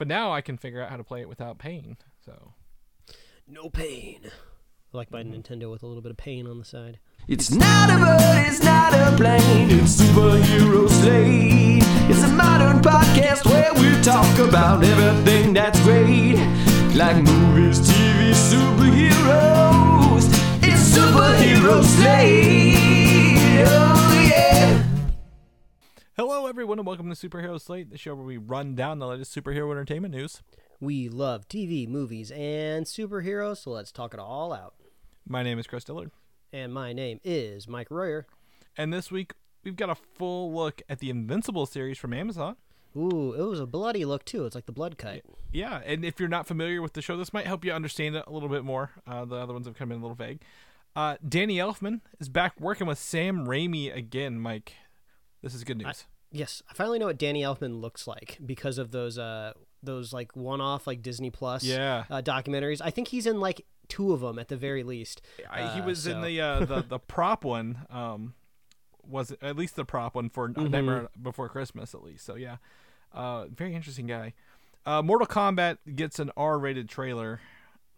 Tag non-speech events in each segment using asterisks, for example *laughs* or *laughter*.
but now I can figure out how to play it without pain. So No pain. I like my mm-hmm. Nintendo with a little bit of pain on the side. It's not a bird, it's not a plane, it's Superhero Slate. It's a modern podcast where we talk about everything that's great, like movies, TV, superheroes. It's Superhero Slate. Hello everyone and welcome to Superhero Slate, the show where we run down the latest superhero entertainment news. We love TV, movies, and superheroes, so let's talk it all out. My name is Chris Dillard, And my name is Mike Royer. and this week we've got a full look at the Invincible series from Amazon. Ooh, it was a bloody look too. It's like the blood cut. Yeah, and if you're not familiar with the show, this might help you understand it a little bit more. Uh, the other ones have come in a little vague. Uh, Danny Elfman is back working with Sam Raimi again, Mike. This is good news. Yes, I finally know what Danny Elfman looks like because of those uh those like one-off like Disney Plus Yeah. uh, documentaries. I think he's in like two of them at the very least. I, he Uh, was in the, uh, the the prop one. Um, was at least the prop one for Mm-hmm. Nightmare Before Christmas, at least. So yeah, uh, very interesting guy. Uh, Mortal Kombat gets an R-rated trailer.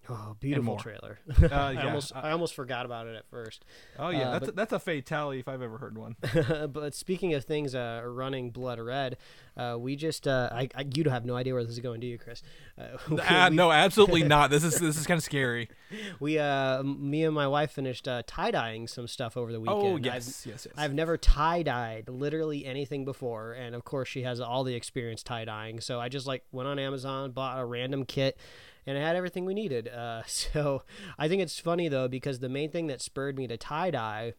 Oh, beautiful trailer. *laughs* Uh, I yeah. almost I almost forgot about it at first. Oh yeah, Uh, that's but- a, that's a fatality if I've ever heard one. *laughs* but speaking of things uh, running blood red, uh, we just uh, I, I you don't have no idea where this is going, do you, Chris? Uh, *laughs* Ah, no, absolutely not. This is this is kind of scary. we uh, me and my wife finished uh, tie dyeing some stuff over the weekend. Oh I've- yes, yes, yes. I've never tie dyed literally anything before, and of course she has all the experience tie dyeing. So I just like went on Amazon, bought a random kit, and it had everything we needed. Uh, *laughs* so I think it's funny though because the main thing that spurred me to tie dye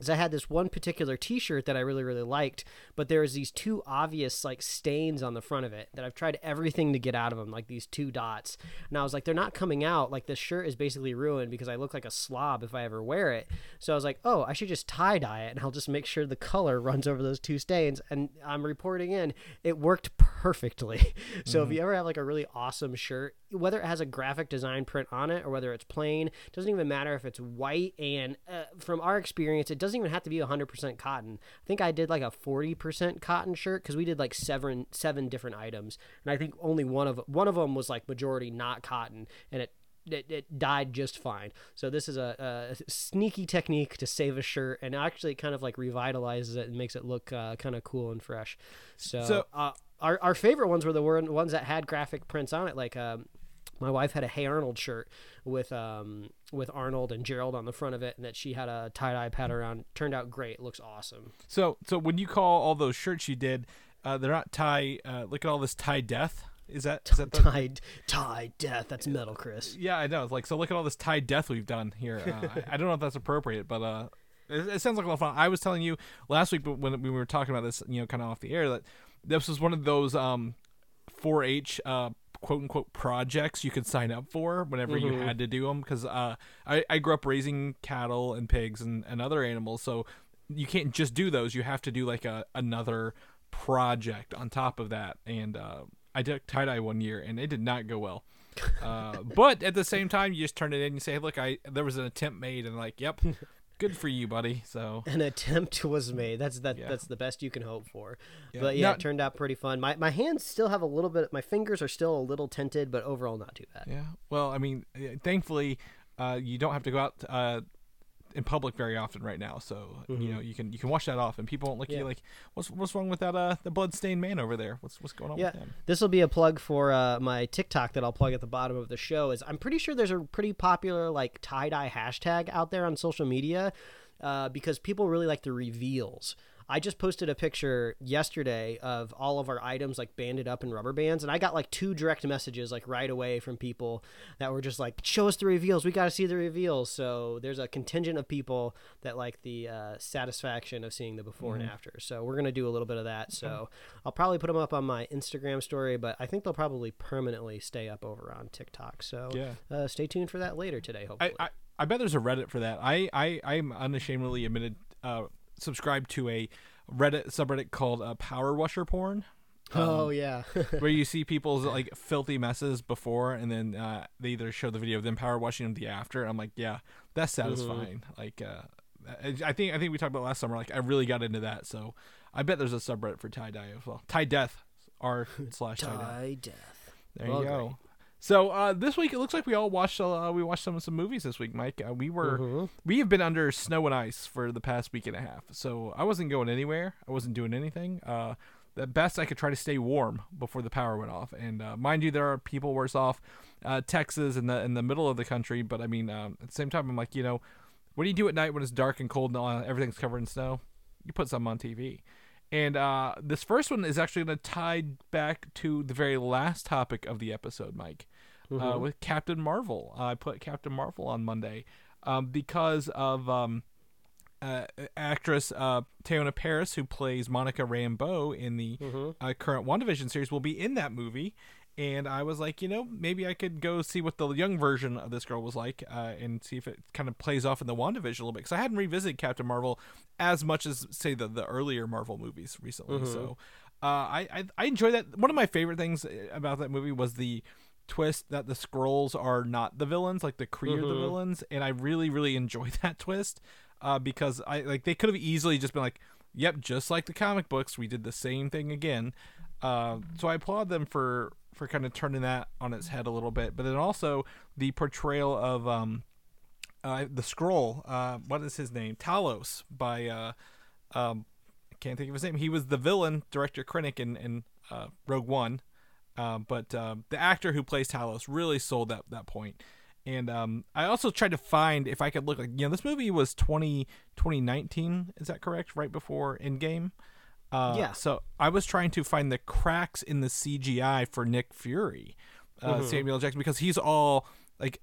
is I had this one particular T-shirt that I really really liked, but there was these two obvious like stains on the front of it that I've tried everything to get out of them, like these two dots. And I was like, they're not coming out. Like this shirt is basically ruined because I look like a slob if I ever wear it. So I was like, oh, I should just tie dye it, and I'll just make sure the color *laughs* runs over those two stains. And I'm reporting in, it worked perfectly. *laughs* so if you ever have like a really awesome shirt, whether it has a graphic design print on it or whether it's plain, doesn't even matter if it's white. And uh, from our experience, it doesn't even have to be 100% cotton. I think I did like a 40% cotton shirt because we did like seven seven different items, and I think only one of one of them was like majority not cotton, and it. It, it died just fine. So this is a, a sneaky technique to save a shirt, and actually kind of like revitalizes it and makes it look uh, kind of cool and fresh. So, So- uh, our our favorite ones were the one- ones that had graphic prints on it, like um, my wife had a Hey Arnold shirt with um with Arnold and Gerald on the front of it, and that she had a tie dye pad around. Turned out great. Looks awesome. So so when you call all those shirts you did, uh, they're not tie. Uh, look at all this tie death. Is that is that the, Tie tie death. That's metal, Chris. Yeah, I know. It's like so. Look at all this tie death we've done here. Uh, I, I don't know if that's appropriate, but uh, it, it sounds like a lot of fun. I was telling you last week, but when we were talking about this, you know, kind of off the air, that this was one of those um, 4-H uh, quote unquote projects you could sign up for whenever you had to do them. Because uh, I I grew up raising cattle and pigs and, and other animals, so you can't just do those. You have to do like a another project on top of that. And uh, I did tie dye one year, and it did not go well. Uh, *laughs* but at the same time, you just turn it in. and You say, "Look, I there was an attempt made," and like, "Yep, good for you, buddy." So An attempt *laughs* was made. That's that. Yeah. That's the best you can hope for. Yeah. But yeah, Now- it turned out pretty fun. My my hands still have a little bit. My fingers are still a little tinted, but overall not too bad. yeah. Well, I mean, uh, thankfully, uh, you don't have to go out uh, in public very often right now. So you know you can you can wash that off, and people won't look at Mm-hmm. Yeah. you like, "What's what's wrong with that uh the bloodstained man over there? What's what's going on Yeah, with him?" this will be a plug for uh, my TikTok that I'll plug at the bottom of the show. Is I'm pretty sure there's a pretty popular like tie dye hashtag out there on social media uh, because people really like the reveals. I just posted a picture yesterday of all of our items like banded up in rubber bands, and I got like two direct messages like right away from people that were just like, "Show us the reveals. We got to see the reveals." So there's a contingent of people that like the uh, satisfaction of seeing the before and after. So we're gonna do a little bit of that. So I'll probably put them up on my Instagram story, but I think they'll probably permanently stay up over on TikTok. So Yeah. uh, stay tuned for that later today. Hopefully. I, I I bet there's a Reddit for that. I I I'm unashamedly admitted uh subscribed to a Reddit subreddit called uh, Power Washer Porn. oh yeah. *laughs* where you see people's like filthy messes before, and then uh, they either show the video of them power washing them the after. I'm like, yeah, that's satisfying. Like, uh, I think I think we talked about last summer. Like, I really got into that. So I bet there's a subreddit for tie dye as well. Tie death r slash tie dye. Death. There Well, you go. great. So uh, this week it looks like we all watched uh, we watched some some movies this week, Mike. Uh, we were Mhm. we have been under snow and ice for the past week and a half, so I wasn't going anywhere. I wasn't doing anything. Uh, the best I could try to stay warm before the power went off. And uh, mind you, there are people worse off. Uh, Texas in the in the middle of the country, but I mean, um, at the same time, I'm like, you know, what do you do at night when it's dark and cold and uh, everything's covered in snow? You put something on TV. And uh, this first one is actually going to tie back to the very last topic of the episode, Mike, uh, with Captain Marvel. I put Captain Marvel on Monday um, because of um, uh, actress uh, Teyonah Parris, who plays Monica Rambeau in the uh, current WandaVision series, will be in that movie. And I was like, you know, maybe I could go see what the young version of this girl was like uh, and see if it kind of plays off in the WandaVision a little bit. Because I hadn't revisited Captain Marvel as much as, say, the, the earlier Marvel movies recently. So uh, I, I, I enjoy that. One of my favorite things uh, about that movie was the twist that the Skrulls are not the villains, like the Kree are the villains. And I really, really enjoy *laughs* that twist uh, because I like they could have easily just been like, "Yep, just like the comic books, we did the same thing again." Uh, so I applaud them for for kind of turning that on its head a little bit, but then also the portrayal of um, uh, the Skrull. Uh, what is his name? Talos by uh, um, I can't think of his name. He was the villain, director Krennic in in uh, Rogue One. Uh, but uh, the actor who plays Talos really sold that that point. And um, I also tried to find if I could look like you know this movie was 20, 2019 is that correct right before Endgame. Uh, Yeah. So I was trying to find the cracks in the CGI for Nick Fury, uh, Samuel Jackson, because he's all like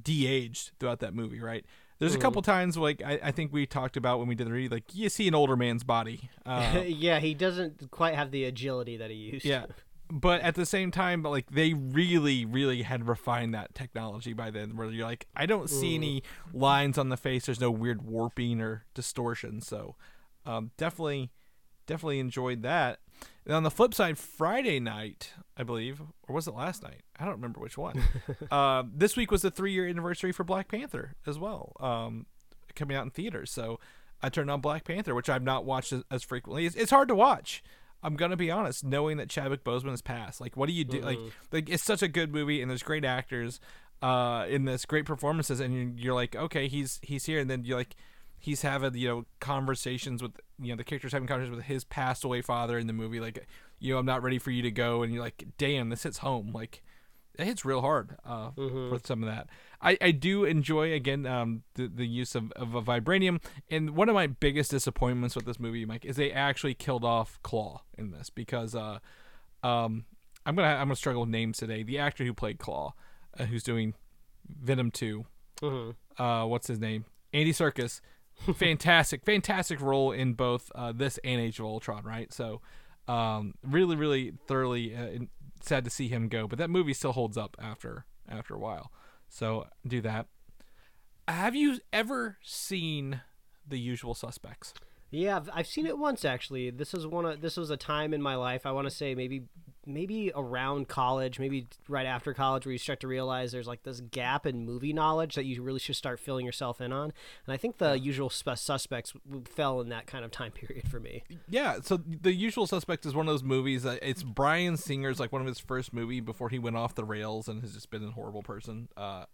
de-aged throughout that movie, right? There's a couple times like I, I think we talked about when we did the read, like you see an older man's body. *laughs* Uh, yeah, he doesn't quite have the agility that he used. yeah. *laughs* But at the same time, like they really, really had refined that technology by then. Where you're like, I don't see any lines on the face. There's no weird warping or distortion. So, um, definitely, definitely enjoyed that. And on the flip side, Friday night, I believe, or was it last night? I don't remember which one. uh, *laughs* this week was the three year anniversary for Black Panther as well, um, coming out in theaters. So I turned on Black Panther, which I've not watched as, as frequently. It's, it's hard to watch. I'm gonna be honest, knowing that Chadwick Boseman has passed. Like, what do you do? Like, like it's such a good movie, and there's great actors uh, in this, great performances, and you're, you're like, okay, he's he's here, and then you're like, he's having you know conversations with you know the characters having conversations with his passed away father in the movie. Like, you know, I'm not ready for you to go, and you're like, damn, this hits home. Like, it hits real hard uh, for some of that. I, I do enjoy again um, the the use of, of a vibranium, and one of my biggest disappointments with this movie, Mike, is they actually killed off Klaue in this because uh, um, I'm gonna I'm gonna struggle with names today. The actor who played Klaue, uh, who's doing Venom two, uh, what's his name? Andy Serkis. Fantastic, fantastic role in both uh, this and Age of Ultron, right? So, um, really, really thoroughly uh, sad to see him go, but that movie still holds up after after a while. So do that. Have you ever seen The Usual Suspects? Yeah, I've, I've seen it once actually. This is one of this was a time in my life. I want to say maybe maybe around college, maybe right after college, where you start to realize there's like this gap in movie knowledge that you really should start filling yourself in on. And I think the usual suspects fell in that kind of time period for me. Yeah, so The Usual Suspects is one of those movies that it's Bryan Singer's like one of his first movie before he went off the rails and has just been a horrible person. Uh,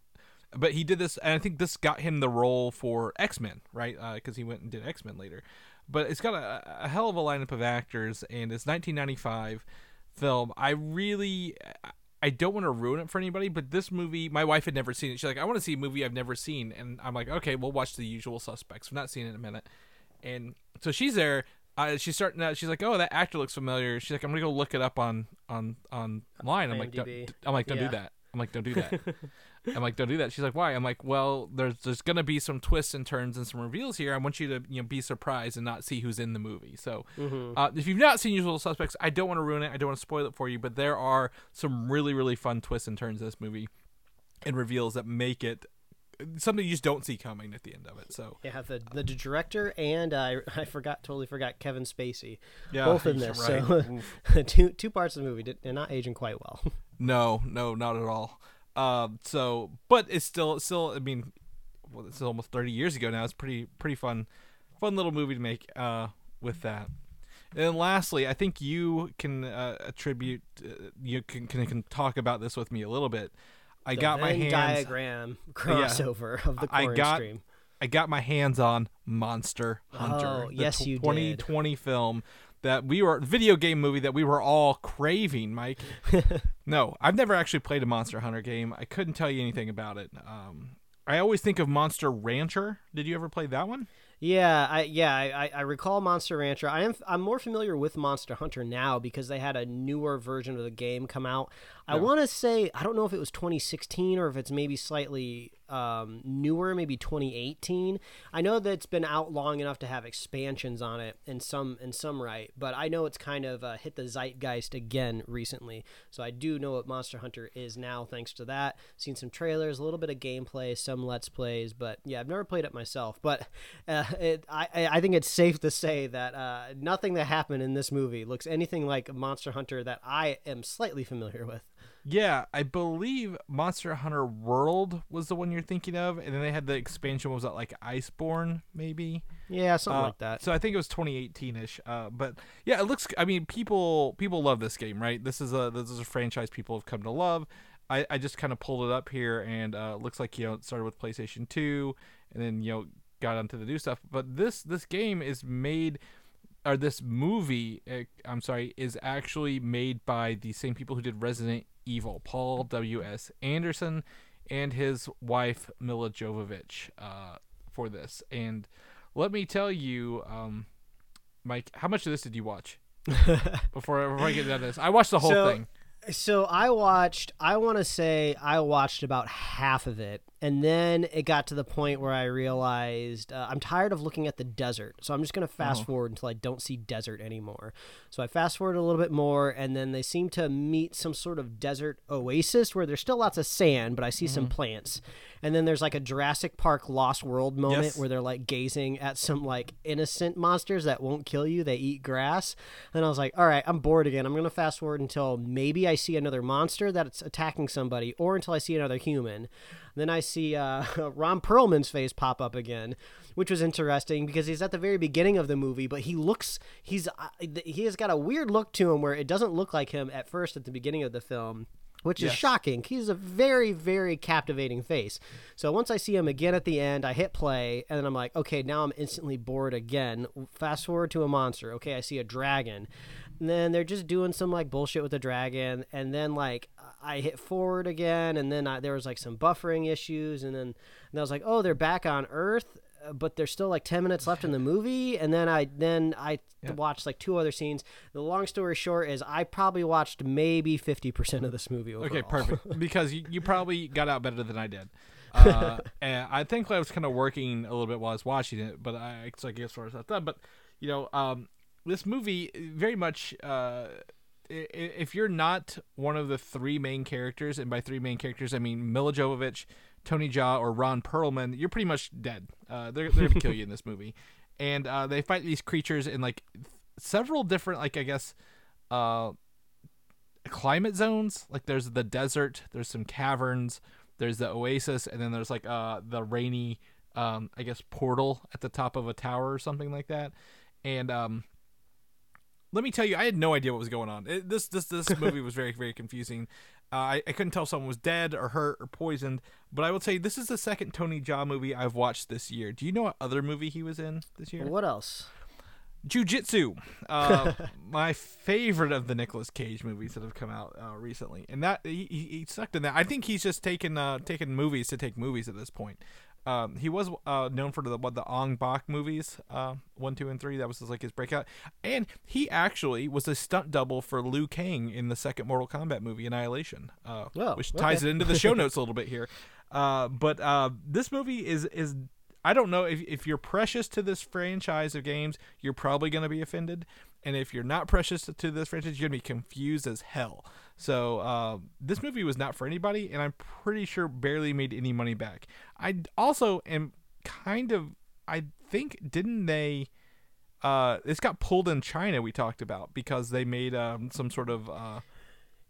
but he did this, and I think this got him the role for X Men, right? Because he went and did X Men later. But it's got a, a hell of a lineup of actors, and it's 1995 film. I really, I don't want to ruin it for anybody, but this movie, my wife had never seen it. She's like, I want to see a movie I've never seen, and I'm like, okay, we'll watch The Usual Suspects. I've not seen it in a minute, and so she's there. Uh, she's starting out. She's like, "Oh, that actor looks familiar." She's like, "I'm gonna go look it up on on online." I'm like, don't, "I'm like, don't Yeah. do that." I'm like, "Don't do that." *laughs* I'm like, "Don't do that." She's like, "Why?" I'm like, "Well, there's there's gonna be some twists and turns and some reveals here. I want you to you know be surprised and not see who's in the movie." So, uh, if you've not seen Usual Suspects, I don't want to ruin it. I don't want to spoil it for you, but there are some really really fun twists and turns in this movie and reveals that make it something you just don't see coming at the end of it. So, Yeah, the the director and uh, *laughs* I forgot totally forgot Kevin Spacey, Yeah, both in *laughs* this. right. So *laughs* two two parts of the movie did, they're not aging quite well. No, no, not at all. Um, so, but it's still, still. I mean, well, this is almost thirty years ago now. It's pretty, pretty fun, fun little movie to make. Uh, with that, And then lastly, I think you can uh, attribute, uh, you can, can can talk about this with me a little bit. I The got my hands. diagram *laughs* crossover of the I got- stream. I got my hands on Monster Hunter. Oh, the yes, you did. 2020 film that we were video game movie that we were all craving, Mike. *laughs* no, I've never actually played a Monster Hunter game. I couldn't tell you anything about it. Um, I always think of Monster Rancher. Did you ever play that one? Yeah, I yeah I, I- recall Monster Rancher. I am I'm more familiar with Monster Hunter now because they had a newer version of the game come out. I want to say I don't know if it was 2016 or if it's maybe slightly um, newer, maybe 2018. I know that it's been out long enough to have expansions on it in some in some right, but I know it's kind of uh, hit the zeitgeist again recently. So I do know what Monster Hunter is now thanks to that. Seen some trailers, a little bit of gameplay, some let's plays, but yeah, I've never played it myself. But *laughs* uh, it, I I I think it's safe to say that uh, nothing that happened in this movie looks anything like Monster Hunter that I am slightly familiar with. Yeah, I believe Monster Hunter World was the one you're thinking of, and then they had the expansion. what Was that like Iceborne, maybe? Yeah, something Uh, like that. So I think it was 2018ish. Uh, but yeah, it looks. I mean, people people love this game, right? This is a this is a franchise people have come to love. I, I just kind of pulled it up here, and uh, looks like you know it started with PlayStation 2, and then you know got onto the new stuff. But this this game is made. Or this movie, uh, I'm sorry, is actually made by the same people who did Resident Evil, Paul W. S. Anderson, and his wife Milla Jovovich, uh, for this. And let me tell you, um, Mike, how much of this did you watch *laughs* before, before I get into this? I watched the whole So- thing. So I watched. I want to say I watched about half of it, and then it got to the point where I realized uh, I'm tired of looking at the desert. So I'm just gonna fast forward until I don't see desert anymore. So I fast forward a little bit more, and then they seem to meet some sort of desert oasis where there's still lots of sand, but I see some plants. And then there's like a Jurassic Park Lost World moment Yes. where they're like gazing at some like innocent monsters that won't kill you. They eat grass. And I was like, all right, I'm bored again. I'm going to fast forward until maybe I see another monster that's attacking somebody or until I see another human. Then I see uh, *laughs* Ron Perlman's face pop up again, which was interesting because he's at the very beginning of the movie, but he looks he's uh, he has got a weird look to him where it doesn't look like him at first at the beginning of the film which is Yes. shocking. He's a very, very captivating face. So once I see him again at the end, I hit play, and then I'm like, okay, now I'm instantly bored again. Fast forward to a monster. Okay, I see a dragon. And then they're just doing some like bullshit with the dragon, and then like I hit forward again, and then I, there was like some buffering issues, and then and I was like, oh, they're back on Earth, uh, but there's still like 10 minutes left in the movie, *laughs* and then I then I watched like two other scenes. The long story short is I probably watched maybe 50% of this movie overall. Okay, perfect. *laughs* because you, you probably got out better than I did. *laughs* Uh, and I think I was kind of working a little bit while I was watching it, but I so I guess where I was done. But you know, um, this movie very much. Uh, if you're not one of the three main characters, and by three main characters I mean Milla Jovovich, Tony Jaa, or Ron Perlman, you're pretty much dead. Uh, they're they're gonna kill you in this movie, and uh, they fight these creatures in like several different, like I guess, uh, climate zones. Like there's the desert, there's some caverns, there's the oasis, and then there's like uh the rainy um I guess portal at the top of a tower or something like that. And um let me tell you, I had no idea what was going on. It, this this this *laughs* movie was very very confusing. Uh, I, I couldn't tell if someone was dead or hurt or poisoned, but I will tell you this is the second Tony Jaa movie I've watched this year. Do you know what other movie he was in this year? What else? Jiu-Jitsu, uh, *laughs* my favorite of the Nicolas Cage movies that have come out uh, recently, and that he, he he sucked in that. I think he's just taken uh, taken movies to take movies at this point. Um, he was uh, known for the what the Ong Bak movies, uh, one, two, and three. That was his, like his breakout, and he actually was a stunt double for Liu Kang in the second Mortal Kombat movie, Annihilation, uh, Oh, which ties okay. it into the show *laughs* notes a little bit here. Uh, but uh, this movie is is I don't know if if you're precious to this franchise of games, you're probably going to be offended, and if you're not precious to this franchise, you're going to be confused as hell. So uh, this movie was not for anybody, and I'm pretty sure barely made any money back. I also am kind of I think didn't they uh this got pulled in China we talked about because they made um some sort of uh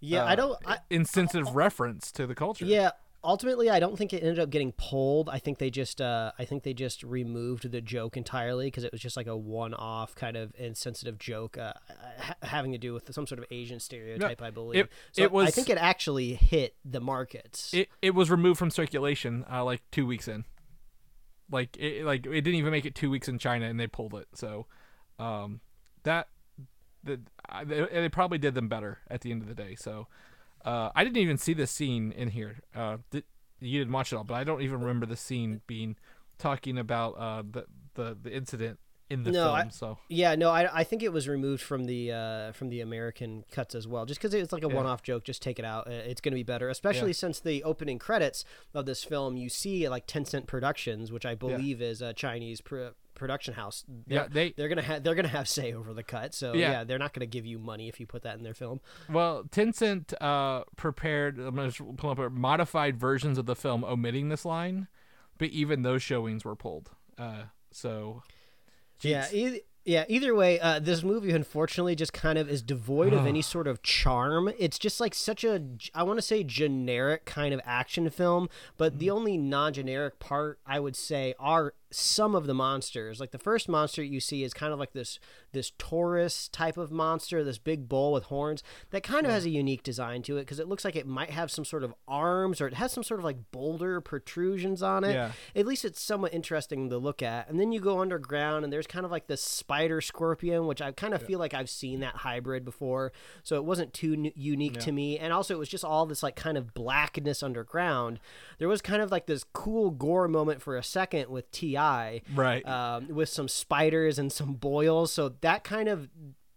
Yeah, uh, I don't. I, insensitive reference to the culture. yeah, ultimately, I don't think it ended up getting pulled. I think they just, uh, I think they just removed the joke entirely because it was just like a one-off kind of insensitive joke uh, ha- having to do with some sort of Asian stereotype, I believe. it- so it was- I think it actually hit the markets. It it was removed from circulation uh, like two weeks in. Like it like it didn't even make it two weeks in China and they pulled it. So, um, that the I- they, they probably did them better at the end of the day. So, uh, I didn't even see this scene in here. Uh, did, you didn't watch it all, but I don't even remember the scene being talking about uh the the, the incident in the No, film. I- so Yeah, no, I, I think it was removed from the uh, from the American cuts as well, just because it's like a Yeah. one-off joke. Just take it out; Uh, it's going to be better. Especially Yeah. since the opening credits of this film, you see like Tencent Productions, which I believe is a Chinese pr- production house. Yeah, They're- they- they're gonna have they're gonna have say over the cut. So yeah, Yeah. they're not gonna give you money if you put that in their film. Well, Tencent uh, prepared I'm gonna pull up modified versions of the film omitting this line, but even those showings were pulled. Uh, so Yeah, e- yeah. Either way, uh, this movie unfortunately just kind of is devoid of any sort of charm. It's just like such a I want to say generic kind of action film, but the only non-generic part I would say are some of the monsters. Like the first monster you see is kind of like this this Taurus type of monster, this big bull with horns that kind of has a unique design to it because it looks like it might have some sort of arms or it has some sort of like boulder protrusions on it Yeah. at least it's somewhat interesting to look at. And then you go underground, and there's kind of like this spider scorpion, which I kind of feel like I've seen that hybrid before, so it wasn't too n- unique to me. And also, it was just all this like kind of blackness underground. There was kind of like this cool gore moment for a second with Ti, Right. Um, with some spiders and some boils. So that kind of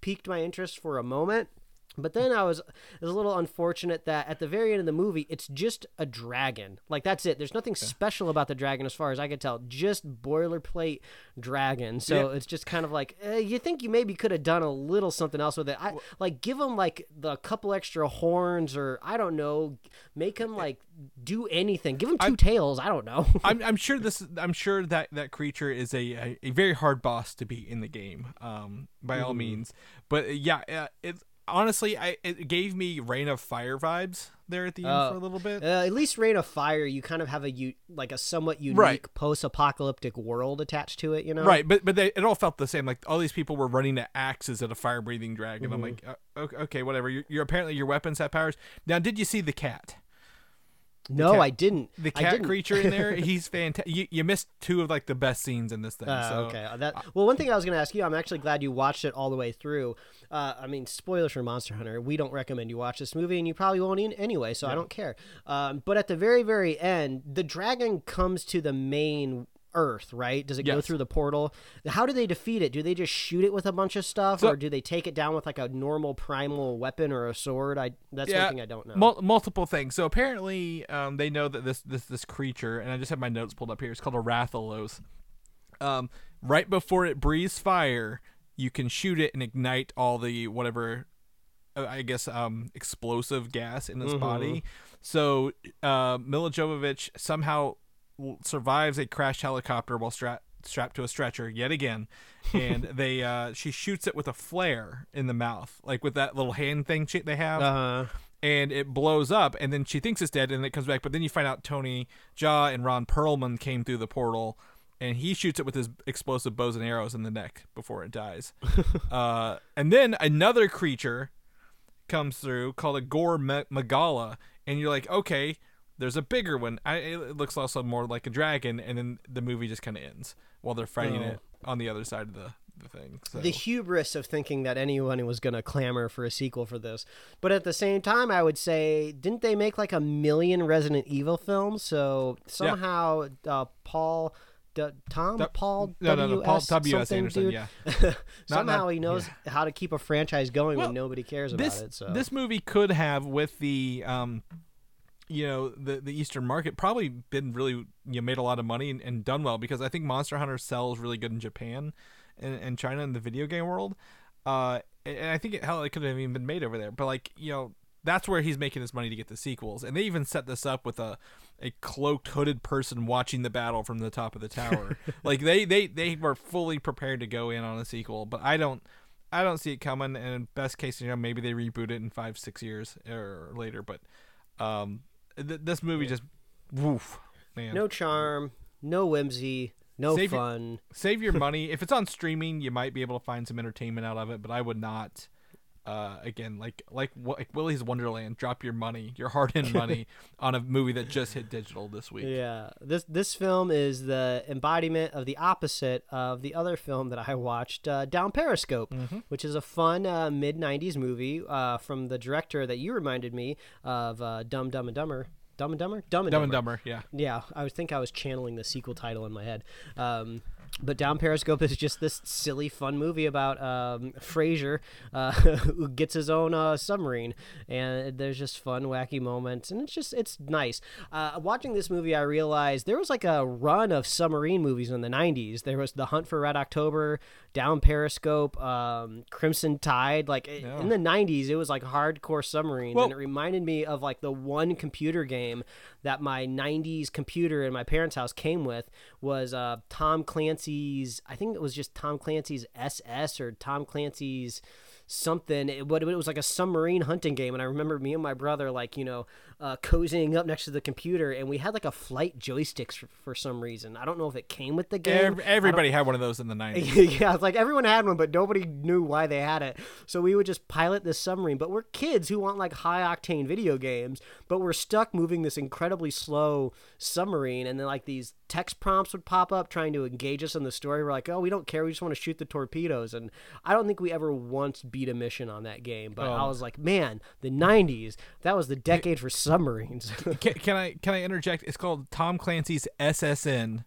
piqued my interest for a moment. But then I was it was a little unfortunate that at the very end of the movie, it's just a dragon. Like that's it. There's nothing special about the dragon as far as I could tell. Just boilerplate dragon. So Yeah. it's just kind of like eh, you think you maybe could have done a little something else with it. I like give him like the couple extra horns or I don't know, make him like do anything. Give him 2 tails. I don't know. I'm, *laughs* I'm sure this. I'm sure that that creature is a, a, a very hard boss to beat in the game. Um, by all means. But yeah, uh, it honestly, I it gave me Reign of Fire vibes there at the end Oh. for a little bit. Uh, at least Reign of Fire, you kind of have a u- like a somewhat unique Right. post-apocalyptic world attached to it. You know, Right, but but they, it all felt the same. Like all these people were running to axes at a fire breathing dragon. I'm like, uh, okay, okay, whatever. You're, you're apparently your weapons have powers. Now, did you see the cat? No, cat- I didn't. The cat didn't. creature in there. *laughs* He's fantastic. You, you missed two of like the best scenes in this thing. Uh, so okay, uh, that well. One thing I was going to ask you, I'm actually glad you watched it all the way through. Uh, I mean, spoilers for Monster Hunter. We don't recommend you watch this movie, and you probably won't anyway. So I don't care. Um, but at the very, very end, the dragon comes to the main Earth, right? Does it go through the portal? How do they defeat it? Do they just shoot it with a bunch of stuff, So- or do they take it down with like a normal primal weapon or a sword? I that's one thing I don't know. Mul- multiple things. So apparently, um, they know that this this this creature, and I just have my notes pulled up here. It's called a Rathalos. Um, right before it breathes fire, you can shoot it and ignite all the whatever, uh, I guess, um, explosive gas in its body. So uh, Milla Jovovich somehow survives a crashed helicopter while strapped strapped to a stretcher yet again and *laughs* they uh she shoots it with a flare in the mouth like with that little hand thing she, they have. Uh, and it blows up and then she thinks it's dead and it comes back but then you find out tony jaa and ron perlman came through the portal and he shoots it with his explosive bows and arrows in the neck before it dies. *laughs* Uh, and then another creature comes through called a gore magala and you're like okay there's a bigger one I, it looks also more like a dragon and then the movie just kind of ends while they're fighting Oh. it on the other side of the, the thing so the hubris of thinking that anyone was going to clamor for a sequel for this. But at the same time, I would say, didn't they make like a million Resident Evil films? So somehow, uh, Paul. D- Tom Du- Paul no, no, no, Paul. W.S. something, Anderson, dude. yeah. *laughs* Somehow not- he knows how to keep a franchise going Well, when nobody cares this about it. So this movie could have with the um you know the the eastern market probably been really you know, made a lot of money and, and done well because i think monster hunter sells really good in japan and, and china in the video game world. Uh and i think it, hell it could have even been made over there. But like you know that's where he's making his money to get the sequels. And they even set this up with a a cloaked hooded person watching the battle from the top of the tower. *laughs* Like they they they were fully prepared to go in on a sequel. But i don't I don't see it coming. And best case scenario, maybe they reboot it in five, six years or later. But um, th- this movie just woof, man. No charm, no whimsy, no Save your- fun. Save your money. if it's on streaming, you might be able to find some entertainment out of it, but I would not. Uh, again, like like like Willy's Wonderland, drop your money, your hard-earned *laughs* money, on a movie that just hit digital this week. Yeah, this this film is the embodiment of the opposite of the other film that I watched, uh, Down Periscope, Mm-hmm. which is a fun uh, mid '90s movie uh, from the director that you reminded me of, uh, Dumb Dumb and Dumber. Dumb and Dumber, Dumb and Dumb and Dumber. Dumber, yeah. Yeah, I would think I was channeling the sequel title in my head. Um, but Down Periscope is just this silly, fun movie about um, Frasier uh, *laughs* who gets his own uh, submarine, and there's just fun, wacky moments, and it's just it's nice. Uh, watching this movie, I realized there was like a run of submarine movies in the '90s. There was The Hunt for Red October, Down Periscope, um, Crimson Tide. Like in the '90s, it was like hardcore submarines, Well- and it reminded me of like the one computer game that my 90s computer in my parents' house came with was uh, Tom Clancy's I think it was just Tom Clancy's SS or Tom Clancy's something. It, but it was like a submarine hunting game. And I remember me and my brother like you know uh, cozying up next to the computer and we had like a flight joysticks for, for some reason I don't know if it came with the game Ev- everybody had one of those in the 90s. *laughs* yeah, it's like everyone had one, but nobody knew why they had it. So we would just pilot this submarine. But we're kids who want like high octane video games, but we're stuck moving this incredibly slow submarine. And then like these text prompts would pop up trying to engage us in the story. We're like, oh, we don't care. We just want to shoot the torpedoes. And I don't think we ever once beat a mission on that game. But I Oh. was like, man, the 90s, that was the decade for submarines. *laughs* can, can I can I interject? It's called Tom Clancy's SSN.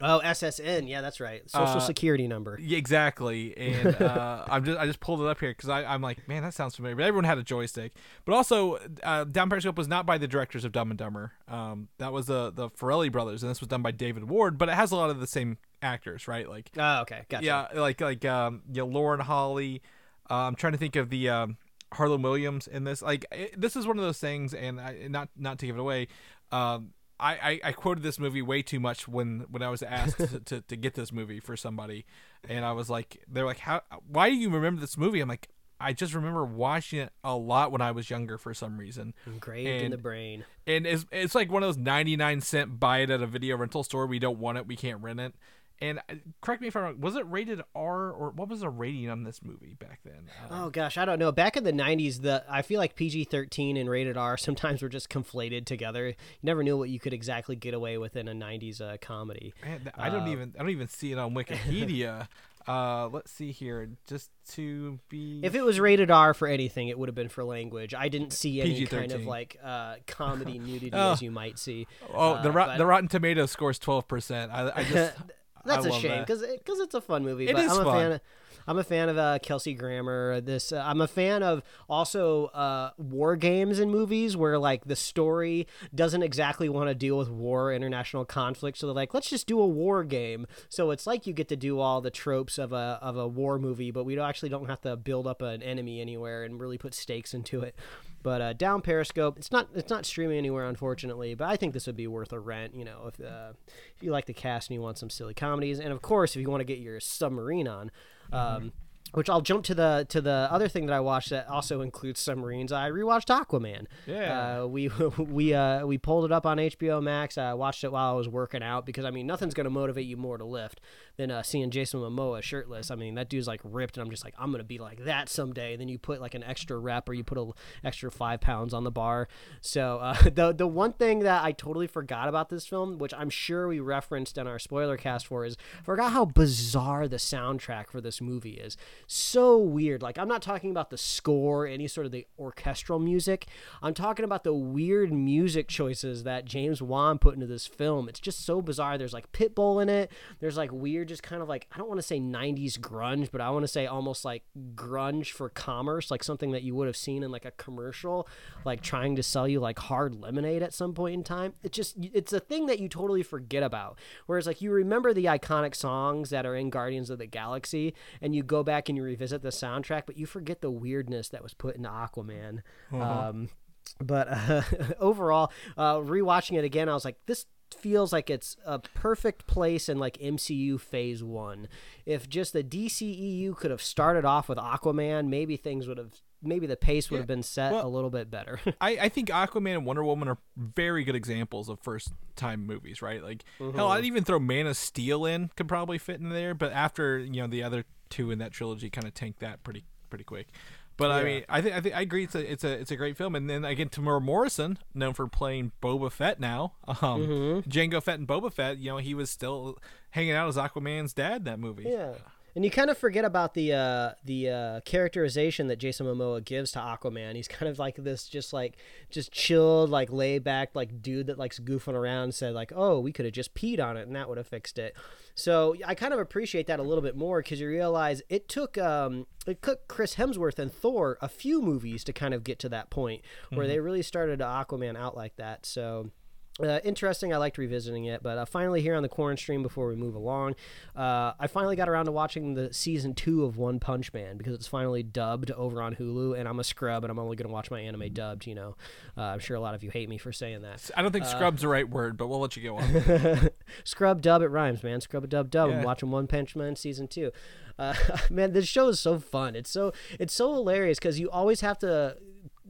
oh, SSN. Yeah, that's right. Social Uh, security number. Yeah, exactly. And *laughs* uh, I'm just I just pulled it up here because I'm like, man, that sounds familiar. But everyone had a joystick. But also, uh, Down Periscope was not by the directors of Dumb and Dumber. Um, that was the the Farrelly brothers, and this was done by David Ward. But it has a lot of the same actors, right? Like, Oh, okay. Gotcha. yeah, like like um, yeah, Lauren Holly. Uh, I'm trying to think of the um, Harland Williams in this. Like, it, this is one of those things, and I, not not to give it away. Um, I, I, I quoted this movie way too much when, when I was asked to, to, to get this movie for somebody, and I was like, they're like, how? Why do you remember this movie? I'm like, I just remember watching it a lot when I was younger for some reason, Engraved in the brain. and it's it's like one of those 99 cent buy it at a video rental store. We don't want it, we can't rent it. And uh, correct me if I'm wrong. Was it rated R or what was the rating on this movie back then? Uh, Oh gosh, I don't know. Back in the '90s, the I feel like PG-13 and rated R sometimes were just conflated together. You never knew what you could exactly get away with in a '90s uh, comedy. Man, I don't Uh, even I don't even see it on Wikipedia. *laughs* uh, let's see here, just to be. If it was rated R for anything, it would have been for language. I didn't see any kind of like uh, comedy *laughs* nudity Oh. as you might see. oh, the uh, rot- but- the Rotten Tomatoes scores twelve percent. I, I just *laughs* That's I a shame because because it's a fun movie. It but is I'm a fun. fan. Of, I'm a fan of uh, Kelsey Grammer. This uh, I'm a fan of also uh, war games and movies where like the story doesn't exactly want to deal with war, international conflict. So they're like, let's just do a war game. So it's like you get to do all the tropes of a of a war movie, but we don't, actually don't have to build up an enemy anywhere and really put stakes into it. But uh, down Periscope, it's not it's not streaming anywhere, unfortunately. But I think this would be worth a rent. You know, if uh, if you like the cast and you want some silly comedies, and of course, if you want to get your submarine on. Um, which I'll jump to the to the other thing that I watched that also includes submarines. I rewatched Aquaman. Yeah. uh, we *laughs* we uh, we pulled it up on HBO Max. I watched it while I was working out because I mean nothing's gonna motivate you more to lift than uh, seeing Jason Momoa shirtless. I mean that dude's like ripped, and I'm just like I'm gonna be like that someday. And then you put like an extra rep or you put a l- extra five pounds on the bar. So uh, *laughs* the the one thing that I totally forgot about this film, which I'm sure we referenced in our spoiler cast for, is forgot how bizarre the soundtrack for this movie is. So weird. Like I'm not talking about the score, any sort of the orchestral music. I'm talking about the weird music choices that James Wan put into this film. It's just so bizarre. There's like Pitbull in it. There's like weird, just kind of like I don't want to say '90s grunge, but I want to say almost like grunge for commerce, like something that you would have seen in like a commercial, like trying to sell you like hard lemonade at some point in time. It's just it's a thing that you totally forget about. Whereas like you remember the iconic songs that are in Guardians of the Galaxy, and you go back and you revisit the soundtrack, but you forget the weirdness that was put into Aquaman. Um, but uh, *laughs* overall, uh, rewatching it again, I was like, this feels like it's a perfect place in like MCU Phase One. If just the DCEU could have started off with Aquaman, maybe things would have maybe the pace would Yeah, have been set well- a little bit better. *laughs* I, I think Aquaman and Wonder Woman are very good examples of first time movies, right? Like hell, mm-hmm. I'd even throw Man of Steel in, could probably fit in there, but after you know the other two in that trilogy kind of tanked that pretty pretty quick. But I mean, I think I think I agree. It's a it's a it's a great film. And then again, Temuera Morrison, known for playing Boba Fett now, um, Jango Fett and Boba Fett. You know, he was still hanging out as Aquaman's dad in that movie. Yeah. And you kind of forget about the uh, the uh, characterization that Jason Momoa gives to Aquaman. He's kind of like this, just like just chilled, like laid back, like dude that likes goofing around. and Said like, oh, we could have just peed on it, and that would have fixed it. So I kind of appreciate that a little bit more because you realize it took um, it took Chris Hemsworth and Thor a few movies to kind of get to that point where they really started to Aquaman out like that. So uh, interesting. I liked revisiting it, but uh, finally here on the Quaranstream before we move along, uh, I finally got around to watching the season two of One Punch Man because it's finally dubbed over on Hulu, and I'm a scrub, and I'm only going to watch my anime dubbed. You know, uh, I'm sure a lot of you hate me for saying that. I don't Uh, think scrub's the right word, but we'll let you go on. *laughs* Scrub dub, it rhymes, man. Scrub a dub dub. I'm watching One Punch Man season two. Uh, *laughs* man, this show is so fun. It's so it's so hilarious because you always have to.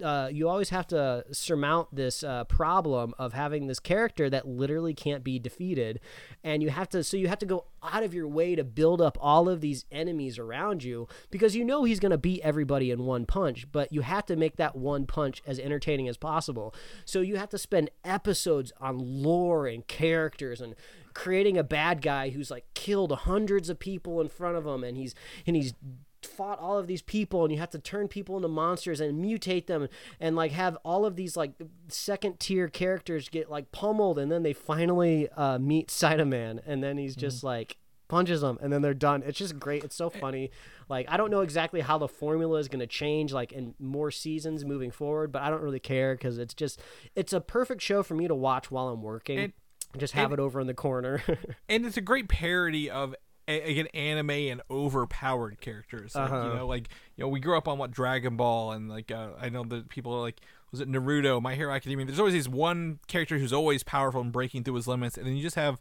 Uh, you always have to surmount this uh, problem of having this character that literally can't be defeated, and you have to. So you have to go out of your way to build up all of these enemies around you because you know he's going to beat everybody in one punch, but you have to make that one punch as entertaining as possible. So you have to spend episodes on lore and characters and creating a bad guy who's like killed hundreds of people in front of him and he's and he's fought all of these people and you have to turn people into monsters and mutate them and like have all of these like second tier characters get like pummeled and then they finally uh, meet Saitama and then he's just like punches them and then they're done. It's just great. It's so funny. Like i don't know exactly how the formula is going to change like in more seasons moving forward but i don't really care because it's just it's a perfect show for me to watch while i'm working And- just have and- it over in the corner. *laughs* and it's a great parody of a- again anime and overpowered characters. Like, Uh-huh. you know like you know we grew up on what dragon ball and like uh, i know that people are like was it naruto my hero academia? There's always this one character who's always powerful and breaking through his limits and then you just have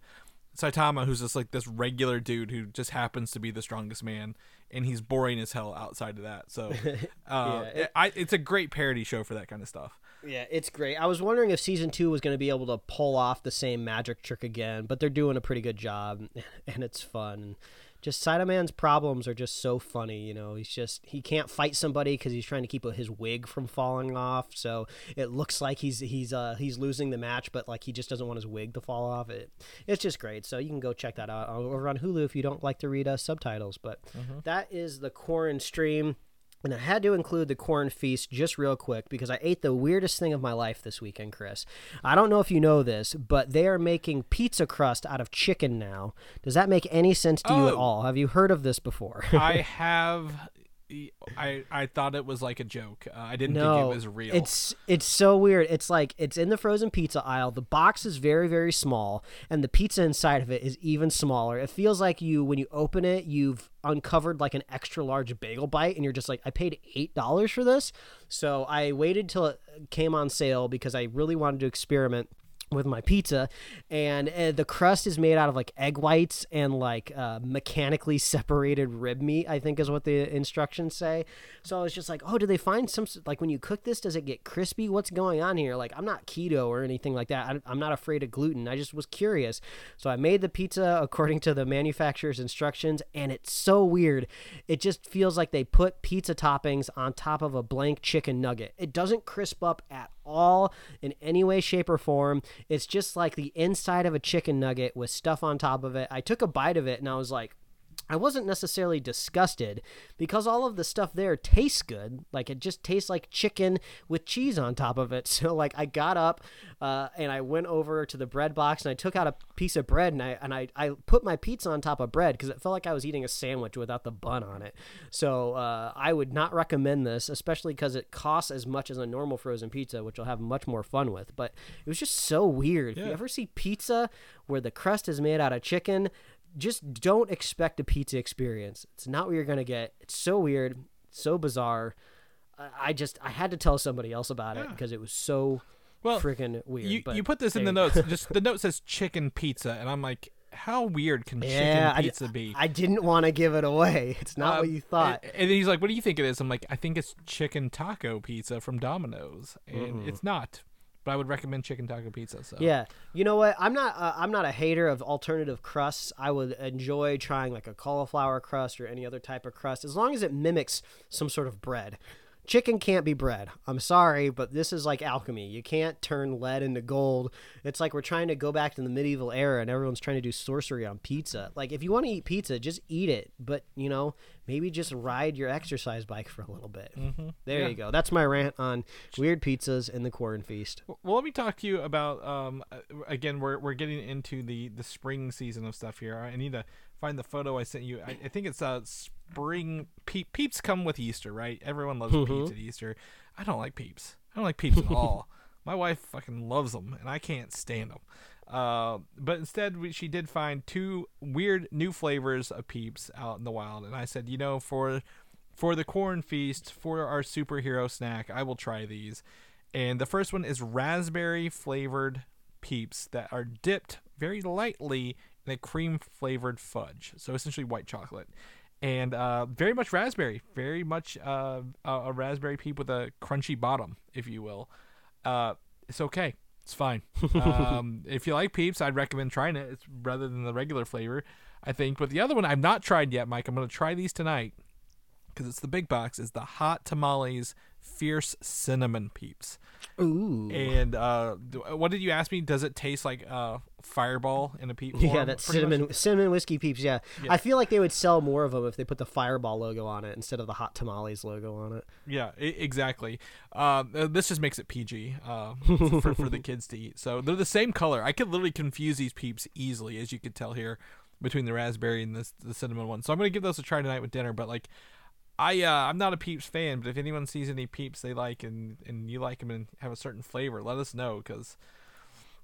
saitama who's just like this regular dude who just happens to be the strongest man and he's boring as hell outside of that. So *laughs* uh, Yeah, it- I, it's a great parody show for that kind of stuff Yeah, it's great. I was wondering if season two was going to be able to pull off the same magic trick again, but they're doing a pretty good job, *laughs* and it's fun. Just Saitama's problems are just so funny. You know, he's just he can't fight somebody because he's trying to keep his wig from falling off. So it looks like he's he's uh he's losing the match, but like he just doesn't want his wig to fall off. It it's just great. So you can go check that out over on Hulu if you don't like to read uh, subtitles. But that is the Quaranstream. And I had to include the QuaranFest just real quick because I ate the weirdest thing of my life this weekend, Chris. I don't know if you know this, but they are making pizza crust out of chicken now. Does that make any sense to you at Oh. all? Have you heard of this before? *laughs* i have I, I thought it was like a joke. Uh, I didn't no, think it was real. It's it's so weird. It's like it's in the frozen pizza aisle. The box is very very small, and the pizza inside of it is even smaller. It feels like you when you open it, you've uncovered like an extra large bagel bite, and you're just like, I paid eight dollars for this. So I waited till it came on sale because I really wanted to experiment with my pizza and uh, the crust is made out of like egg whites and like uh, mechanically separated rib meat i think is what the instructions say. So i was just like oh do they find some like when you cook this does it get crispy? What's going on here? Like i'm not keto or anything like that. I'm not afraid of gluten. I just was curious. So i made the pizza *laughs* according to the manufacturer's instructions and it's so weird. It just feels like they put pizza toppings on top of a blank chicken nugget. It doesn't crisp up at all in any way, shape, or form. It's just like the inside of a chicken nugget with stuff on top of it. I took a bite of it and I was like, I wasn't necessarily disgusted because all of the stuff there tastes good. Like it just tastes like chicken with cheese on top of it. *laughs* So like I got up uh, and I went over to the bread box and I took out a piece of bread and I and I, I put my pizza on top of bread because it felt like I was eating a sandwich without the bun on it. So uh, I would not recommend this, especially because it costs as much as a normal frozen pizza, which I'll have much more fun with. But it was just so weird. If you ever see pizza where the crust is made out of chicken, just don't expect a pizza experience. It's not what you're gonna get. It's so weird, so bizarre. I- I just I had to tell somebody else about it Yeah. because it was so Well, freaking weird. you, but you put this in the notes. *laughs* Just the note says chicken pizza, and I'm like, how weird can Yeah, chicken I, pizza be? I didn't want to give it away. *laughs* It's not what Um, you thought. And, and he's like, "What do you think it is?" I'm like, "I think it's chicken taco pizza from Domino's," and it's not. But I would recommend chicken taco pizza. So Yeah, you know what? I'm not. Uh, I'm not a hater of alternative crusts. I would enjoy trying like a cauliflower crust or any other type of crust, as long as it mimics some sort of bread. Chicken can't be bread. I'm sorry, but this is like alchemy. You can't turn lead into gold. It's like we're trying to go back to the medieval era and everyone's trying to do sorcery on pizza. Like if you want to eat pizza, just eat it, but you know, maybe just ride your exercise bike for a little bit. Mm-hmm. There Yeah. you go. That's my rant on weird pizzas and the QuaranFest. Well, let me talk to you about. Um, uh, again, we're we're getting into the the spring season of stuff here. I need to find the photo I sent you. I, I think it's uh spring pe- peeps come with Easter, right? Everyone loves peeps at Easter. I don't like peeps. I don't like peeps at *laughs* all. My wife fucking loves them, and I can't stand them. Uh, but instead, we, she did find two weird new flavors of peeps out in the wild, and I said, you know, for for the QuaranFest, for our superhero snack, I will try these. And the first one is raspberry flavored peeps that are dipped very lightly in a cream flavored fudge. So essentially white chocolate. And uh, very much raspberry, very much uh, a, raspberry peep with a crunchy bottom, if you will. Uh, it's okay. It's fine. *laughs* um, if you like peeps, I'd recommend trying it. It's rather than the regular flavor, I think. But the other one I've not tried yet, Mike. I'm going to try these tonight because it's the big box. Is the hot tamales fierce cinnamon peeps. Ooh. And uh, what did you ask me? Does it taste like uh, Fireball in a peep? *laughs* Yeah, form, that's much? cinnamon cinnamon whiskey peeps. Yeah. Yeah. I feel like they would sell more of them if they put the Fireball logo on it instead of the Hot Tamales logo on it. Yeah, I- exactly. Uh, uh, this just makes it PG uh, *laughs* for, for the kids to eat. So they're the same color. I could literally confuse these peeps easily, as you could tell here, between the raspberry and the, the cinnamon one. So I'm gonna give those a try tonight with dinner. But like, I uh, I'm not a peeps fan. But if anyone sees any peeps they like and and you like them and have a certain flavor, let us know because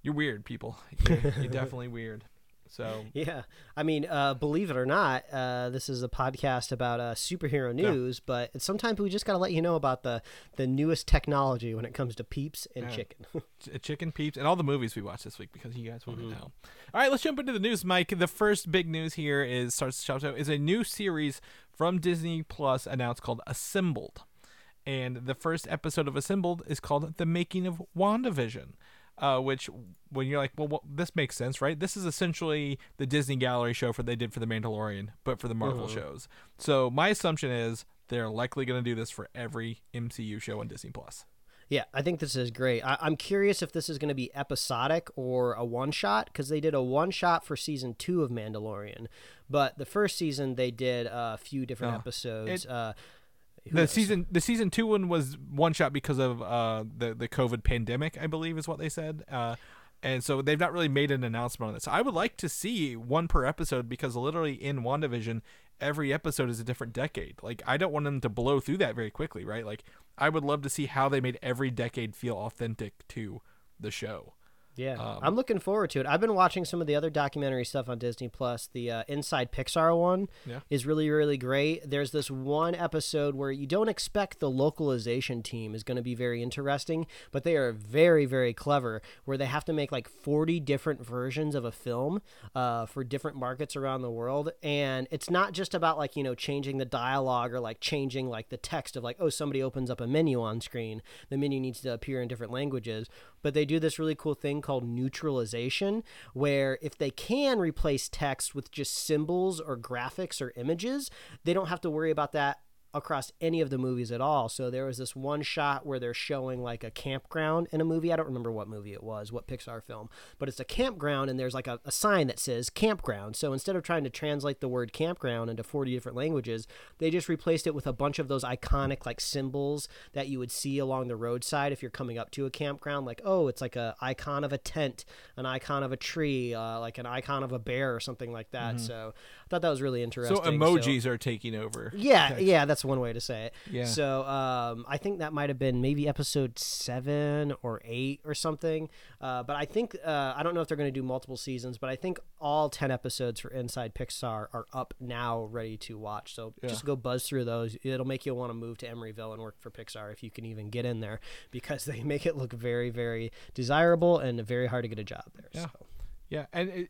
you're weird, people. You're, you're *laughs* definitely weird. So *laughs* Yeah, I mean, uh, believe it or not, uh, this is a podcast about uh, superhero news, but sometimes we just got to let you know about the the newest technology when it comes to peeps and Yeah. chicken. *laughs* Ch- chicken peeps and all the movies we watched this week because you guys want Mm-hmm. to know. All right, let's jump into the news, Mike. The first big news here is starts shout out is a new series from Disney Plus announced called Assembled, and the first episode of Assembled is called The Making of WandaVision. Uh, which, when you're like, well, well, this makes sense, right? This is essentially the Disney Gallery show for they did for the Mandalorian, but for the Marvel Mm-hmm. shows. So my assumption is they're likely going to do this for every MCU show on Disney Plus. Yeah, I think this is great. I, I'm curious if this is going to be episodic or a one shot because they did a one shot for season two of Mandalorian, but the first season they did a few different Oh, episodes. it- uh, who the knows? season the season two one was one shot because of uh the the COVID pandemic, I believe is what they said. Uh and so they've not really made an announcement on this. I would like to see one per episode because literally in WandaVision, every episode is a different decade. Like I don't want them to blow through that very quickly, right? Like I would love to see how they made every decade feel authentic to the show. Yeah, Um, I'm looking forward to it. I've been watching some of the other documentary stuff on Disney Plus. The uh, Inside Pixar one Yeah. is really, really great. There's this one episode where you don't expect the localization team is going to be very interesting, but they are very, very clever. Where they have to make like 40 different versions of a film uh, for different markets around the world, and it's not just about like you know changing the dialogue or like changing like the text of like oh somebody opens up a menu on screen, the menu needs to appear in different languages, but they do this really cool thing called neutralization, where if they can replace text with just symbols or graphics or images, they don't have to worry about that across any of the movies at all. So there was this one shot where they're showing like a campground in a movie. I don't remember what movie it was, what Pixar film, but it's a campground and there's like a, a sign that says campground. So instead of trying to translate the word campground into 40 different languages, they just replaced it with a bunch of those iconic like symbols that you would see along the roadside if you're coming up to a campground. Like, oh, it's like a icon of a tent, an icon of a tree, uh, like an icon of a bear or something like that. So I thought that was really interesting. So emojis are taking over. yeah, text. yeah, that's one way to say it. Yeah. So um, I think that might have been maybe episode seven or eight or something. Uh, but I think uh, I don't know if they're going to do multiple seasons, but I think all ten episodes for Inside Pixar are up now, ready to watch. So just go buzz through those. It'll make you want to move to Emeryville and work for Pixar if you can even get in there, because *laughs* they make it look very, very desirable and very hard to get a job there. Yeah. So. Yeah, and it,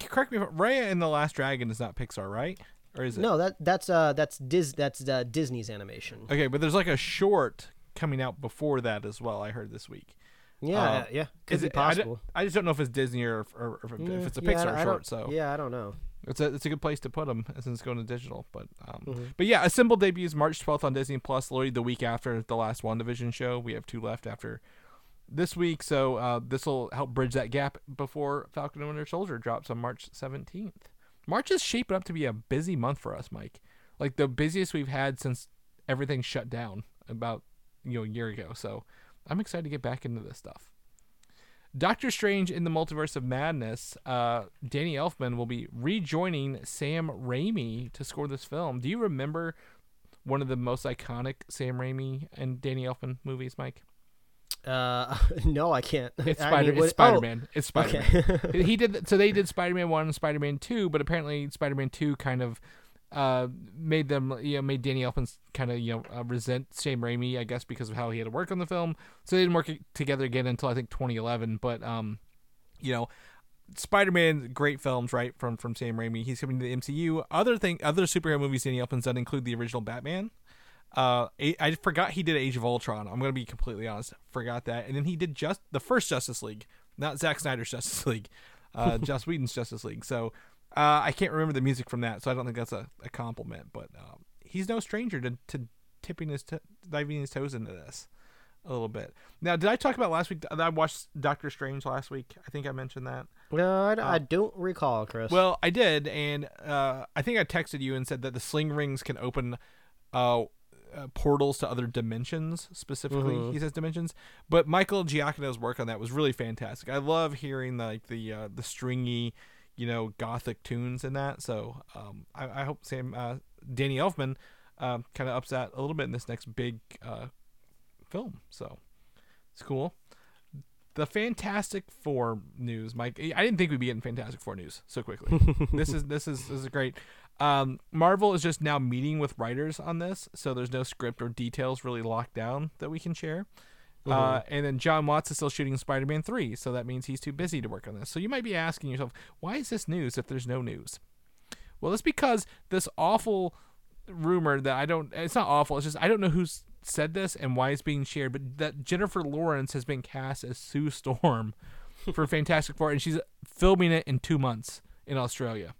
correct me if Raya and the Last Dragon is not Pixar, right? Or is it? No, that that's uh that's Dis that's uh, Disney's animation. Okay, but there's like a short coming out before that as well. I heard this week. Yeah, Uh, yeah, could Is be it- possible. I just don't know if it's Disney or, or, or if, Yeah, if it's a Pixar don't- short. So yeah, I don't know. it's a it's a good place to put them since it's going to digital. But um, Mm-hmm. but yeah, Assemble debuts March 12th on Disney Plus. Literally the week after the last WandaVision show. We have two left after this week, so uh, this will help bridge that gap before Falcon and Winter Soldier drops on March 17th. March is shaping up to be a busy month for us, Mike. Like the busiest we've had since everything shut down about you know a year ago. So I'm excited to get back into this stuff. Doctor Strange in the Multiverse of Madness, uh, Danny Elfman will be rejoining Sam Raimi to score this film. Do you remember one of the most iconic Sam Raimi and Danny Elfman movies, Mike? Uh, *laughs* no, I can't. It's I Spider. mean, what- it's Spider Man. it's oh, Spider Man. Okay. he did so they did Spider-Man 1 and Spider-Man 2, but apparently Spider-Man 2 kind of uh, made them you know made Danny Elfman kind of you know uh, resent Sam Raimi, I guess because of how he had to work on the film. So they didn't work together again until I think 2011, but um you know Spider-Man great films right from from Sam Raimi. He's coming to the MCU. Other thing other superhero movies Danny Elfman's done include the original Batman. Uh, A- I forgot he did Age of Ultron. I'm gonna be completely honest, forgot that. And then he did just the first Justice League, not Zack Snyder's Justice *laughs* League, uh, *laughs* Joss Whedon's Justice League. So uh, I can't remember the music from that, so I don't think that's a, a compliment. But um, he's no stranger to, to tipping his t- diving his toes into this a little bit. Now, did I talk about last week that I watched Doctor Strange last week? I think I mentioned that. no, I, I don't recall, Chris. Well, I did, and uh, I think I texted you and said that the sling rings can open uh, uh, portals to other dimensions. Specifically, he says dimensions. But Michael Giacchino's work on that was really fantastic. I love hearing like the uh, the stringy, you know, gothic tunes in that. So um, I, I hope Sam uh, Danny Elfman um, kind of ups that a little bit in this next big uh, film. So it's cool. The Fantastic Four news, Mike. I didn't think we'd be getting Fantastic Four news so quickly. *laughs* this is this is this is great. Um, Marvel is just now meeting with writers on this, so there's no script or details really locked down that we can share. Uh, and then Jon Watts is still shooting Spider-Man three, so that means he's too busy to work on this. So you might be asking yourself, why is this news if there's no news? Well, it's because this awful rumor that I don't. It's not awful. It's just I don't know who's said this and why it's being shared, but that Jennifer Lawrence has been cast as Sue Storm *laughs* for Fantastic Four, and she's filming it in two months in Australia.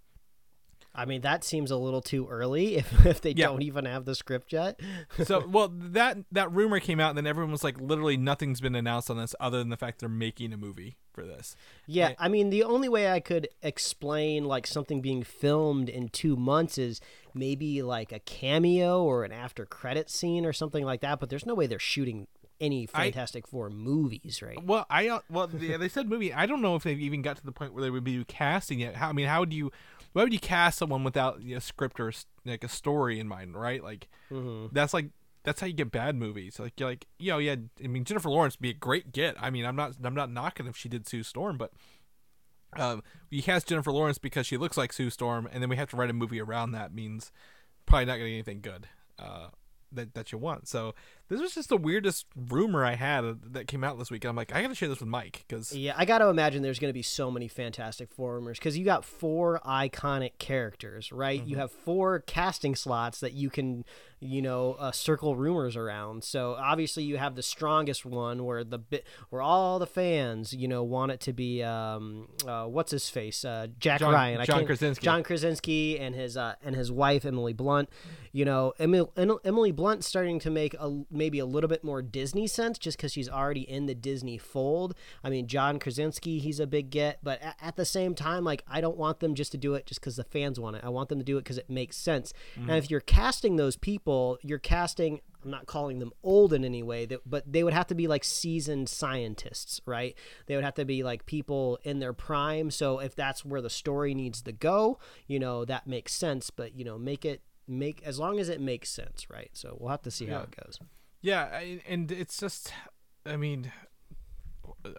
I mean, that seems a little too early *laughs* if, if they Yeah. don't even have the script yet. *laughs* So, well, that that rumor came out, and then everyone was like, literally nothing's been announced on this other than the fact they're making a movie for this. Yeah, Right. I mean, the only way I could explain like something being filmed in two months is maybe like a cameo or an after credit scene or something like that. But there's no way they're shooting any I- Fantastic Four movies, right? Well, I uh, well they, they said movie. I don't know if they've even got to the point where they would be casting it. How I mean, how would you? Why would you cast someone without you know, script or like a story in mind? Right? Like that's like that's how you get bad movies. Like you're like you know yeah. I mean Jennifer Lawrence would be a great get. I mean I'm not I'm not knocking if she did Sue Storm, but um, you cast Jennifer Lawrence because she looks like Sue Storm, and then we have to write a movie around that means probably not getting anything good uh, that that you want. So this was just the weirdest rumor I had that came out this week. And I'm like, I got to share this with Mike because Yeah, I got to imagine there's going to be so many Fantastic Four rumors because you got four iconic characters, right? Mm-hmm. You have four casting slots that you can, you know, uh, circle rumors around. So obviously you have the strongest one where the bit where all the fans, you know, want it to be um, uh, what's his face, uh, Jack John- Ryan, I John Krasinski. John Krasinski and his uh, and his wife Emily Blunt. You know, Emily, Emily Blunt starting to make a maybe a little bit more Disney sense just because she's already in the Disney fold. I mean, John Krasinski, he's a big get, but at, at the same time, like I don't want them just to do it just because the fans want it. I want them to do it because it makes sense. And mm-hmm. if you're casting those people, you're casting. I'm not calling them old in any way, but they would have to be like seasoned scientists, right? They would have to be like people in their prime. So if that's where the story needs to go, you know, that makes sense. But you know, make it make as long as it makes sense, right? So we'll have to see how it goes. Yeah, and it's just, I mean,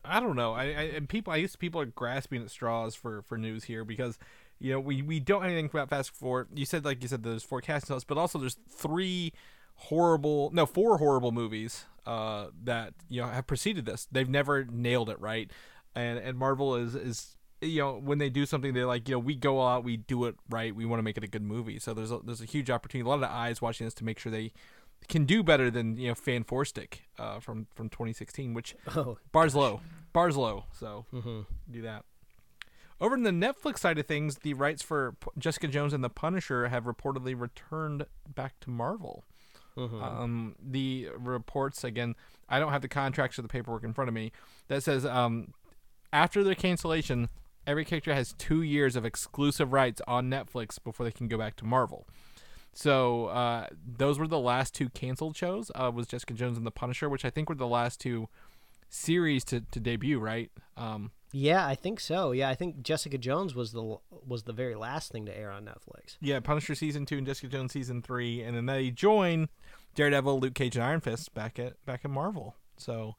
I don't know. I, I and people, I guess people are grasping at straws for for news here because. You know, we, we don't have anything about Fast Four. You said like you said there's four casting notes, but also there's three horrible no four horrible movies uh that you know have preceded this they've never nailed it right and and marvel is is you know when they do something they're like you know we go out we do it right we want to make it a good movie so there's a, there's a huge opportunity a lot of eyes watching this to make sure they can do better than you know fan four stick uh, from from 2016 which *laughs* Oh, bars low bars low so hmm do that. Over in the netflix side of things the rights for P- jessica jones and the punisher have reportedly returned back to marvel. Hmm um, the reports again i don't have the contracts or the paperwork in front of me that says um, after their cancellation every character has two years of exclusive rights on netflix before they can go back to marvel so uh, those were the last two canceled shows uh, was jessica jones and the punisher which i think were the last two series to, to debut right um, Yeah, I think so. Yeah, I think Jessica Jones was the was the very last thing to air on Netflix. yeah punisher season two and jessica jones season three and then they join daredevil luke cage and iron fist back at back at marvel so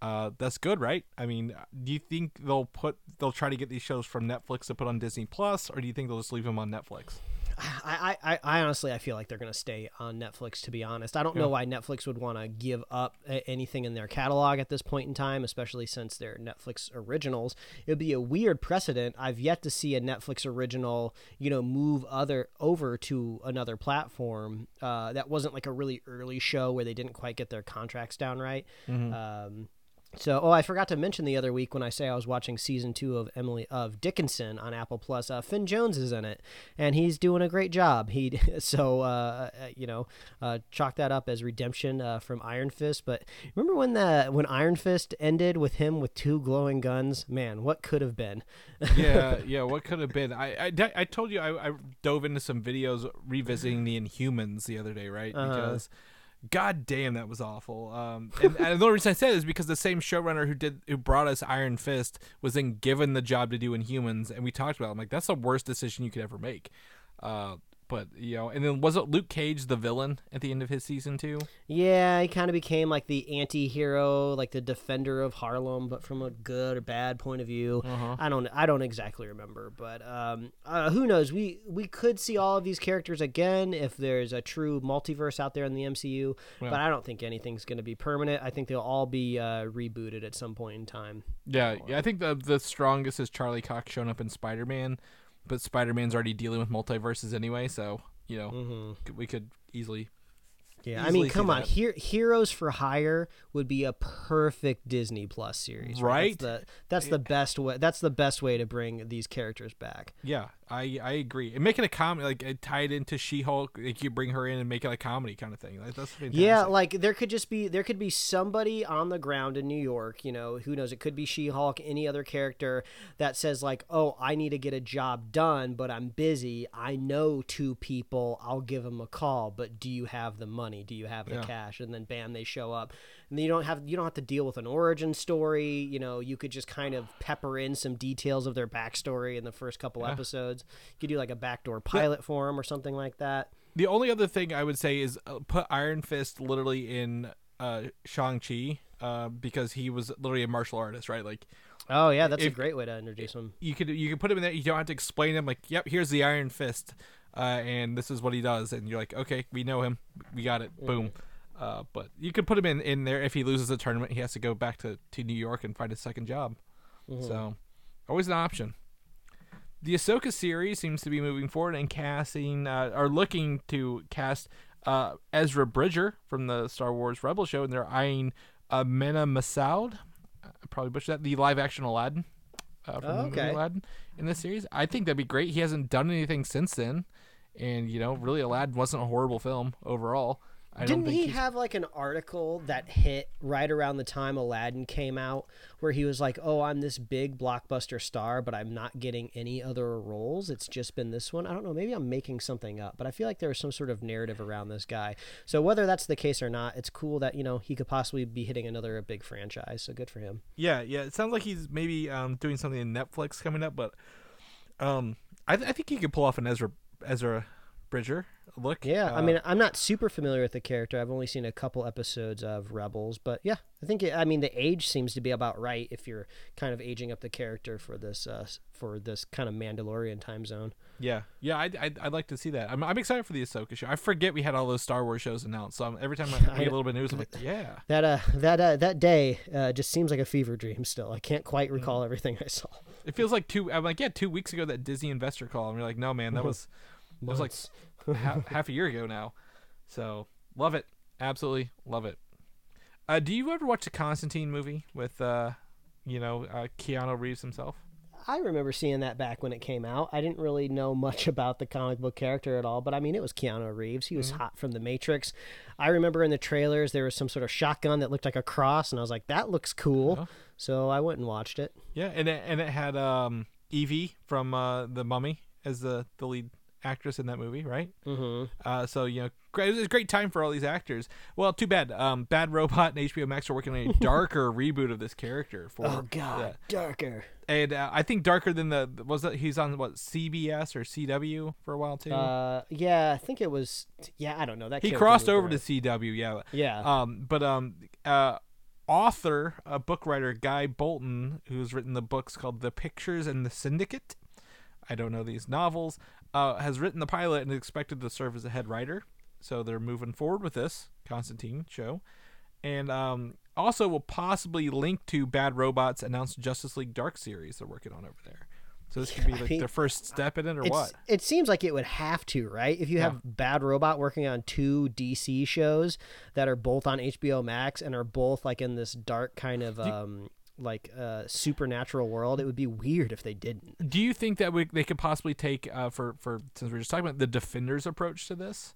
uh, that's good, right? I mean, do you think they'll put they'll try to get these shows from Netflix to put on Disney Plus, or do you think they'll just leave them on Netflix? I, I, I honestly I feel like they're gonna stay on Netflix. To be honest, I don't Yeah. know why Netflix would want to give up anything in their catalog at this point in time, especially since they're Netflix originals. It would be a weird precedent. I've yet to see a Netflix original, you know, move other over to another platform uh, that wasn't like a really early show where they didn't quite get their contracts down right. Um, so, oh, I forgot to mention the other week when I say I was watching season two of Emily of Dickinson on Apple Plus. Uh, Finn Jones is in it, and he's doing a great job. He *laughs* so uh, uh, you know uh, chalk that up as redemption uh, from Iron Fist. But remember when the when Iron Fist ended with him with two glowing guns? Man, what could have been? yeah, *laughs* yeah. What could have been? I, I, I told you I, I dove into some videos revisiting the Inhumans the other day, right? Uh-huh. God damn, that was awful. Um, and, and the only reason I said it is because the same showrunner who did who brought us Iron Fist was then given the job to do Inhumans, and we talked about. It. I'm like, that's the worst decision you could ever make. Uh, but you know, and then was it Luke Cage the villain at the end of his season too? Yeah, he kind of became like the anti-hero, like the defender of Harlem, but from a good or bad point of view. Uh-huh. I don't, I don't exactly remember, but um, uh, who knows? We we could see all of these characters again if there's a true multiverse out there in the MCU, Yeah. but I don't think anything's going to be permanent. I think they'll all be uh, rebooted at some point in time. Yeah, yeah. I think the the strongest is Charlie Cox showing up in Spider Man, but Spider Man's already dealing with multiverses anyway, so you know hmm we could easily. Yeah, I mean, come on. Heroes for Hire would be a perfect Disney Plus series, right? Right? That's the, that's the best way. That's the best way to bring these characters back. Yeah, I I agree. And make it a comedy, like it tied into She Hulk. Like you bring her in and make it a comedy kind of thing. Like, that's fantastic. Yeah, like there could just be there could be somebody on the ground in New York, you know, who knows, it could be She-Hulk, any other character that says like, "Oh, I need to get a job done, but I'm busy. I know two people. I'll give them a call, but do you have the money? Do you have the Yeah. cash?" And then bam, they show up. And you don't have you don't have to deal with an origin story, you know, you could just kind of pepper in some details of their backstory in the first couple Yeah. episodes. You could do like a backdoor pilot for them or something like that. the only other thing I would say is uh, put Iron Fist literally in uh Shang Chi, uh, because he was literally a martial artist, right? Like Oh yeah, that's a great way to introduce him. you could you could put him in there. You don't have to explain him. Like, yep, here's the Iron Fist, uh, and this is what he does, and you're like, okay, we know him, we got it, boom. Uh, but you could put him in, in there if he loses the tournament, he has to go back to, to New York and find a second job. So, always an option. The Ahsoka series seems to be moving forward and casting, uh, are looking to cast uh, Ezra Bridger from the Star Wars Rebel show, and they're eyeing uh, Mena Massoud. I probably butchered that. The live action Aladdin uh, from Oh, the movie okay. Aladdin in this series. I think that'd be great. He hasn't done anything since then, and you know, really, Aladdin wasn't a horrible film overall. I Didn't he he's- have like an article that hit right around the time Aladdin came out where he was like, "Oh, I'm this big blockbuster star, but I'm not getting any other roles. It's just been this one." I don't know, maybe I'm making something up, but I feel like there was some sort of narrative around this guy. So whether that's the case or not, it's cool that, you know, he could possibly be hitting another big franchise. So good for him. Yeah, yeah. It sounds like he's maybe um, doing something in Netflix coming up, but um, I, th- I think he could pull off an Ezra Ezra Bridger look. Yeah, I Uh, mean, I'm not super familiar with the character. I've only seen a couple episodes of Rebels, but yeah, I think it, I mean the age seems to be about right if you're kind of aging up the character for this uh, for this kind of Mandalorian time zone. yeah, yeah. I'd, I'd, I'd like to see that. I'm, I'm excited for the Ahsoka show. I forget we had all those Star Wars shows announced, so I'm, every time I *laughs* I get a little bit of news, I'm like, *laughs* yeah. That uh that uh, that day uh, just seems like a fever dream. Still, I can't quite recall everything I saw. It feels like two. I'm like, yeah, two weeks ago that Disney investor call, and we're like, no, man, that was that was like half, *laughs* half a year ago now. So love it, absolutely love it. Uh, do you ever watch the Constantine movie with, uh, you know, uh, Keanu Reeves himself? I remember seeing that back when it came out. I didn't really know much *laughs* about the comic book character at all, but I mean, it was Keanu Reeves. He was hot from The Matrix. I remember in the trailers there was some sort of shotgun that looked like a cross, and I was like, that looks cool. Yeah. So I went and watched it. Yeah, and it, and it had um, Evie from uh, the Mummy as the the lead actress in that movie, right? Mm-hmm. Uh, so you know, great, it was a great time for all these actors. Well, too bad. Um, Bad Robot and HBO Max are working on a *laughs* darker reboot of this character for. Oh God, yeah. darker. And uh, I think darker than the was that he's on what CBS or CW for a while too. Uh, yeah, I think it was. Yeah, I don't know that. he crossed over to. CW, yeah. Yeah. Um, but um, uh, author, a book writer, Guy Bolton, who's written the books called The Pictures and the Syndicate. I don't know these novels. Uh, has written the pilot and is expected to serve as a head writer. So they're moving forward with this Constantine show, and um, also will possibly link to Bad Robots' announced Justice League Dark series they're working on over there. So this could be like mean, their first step in it, or what? It seems like it would have to, right? If you have Bad Robot working on two DC shows that are both on HBO Max and are both like in this dark kind of um like uh supernatural world, it would be weird if they didn't. Do you think that we, they could possibly take uh, for for since we're just talking about the Defenders approach to this?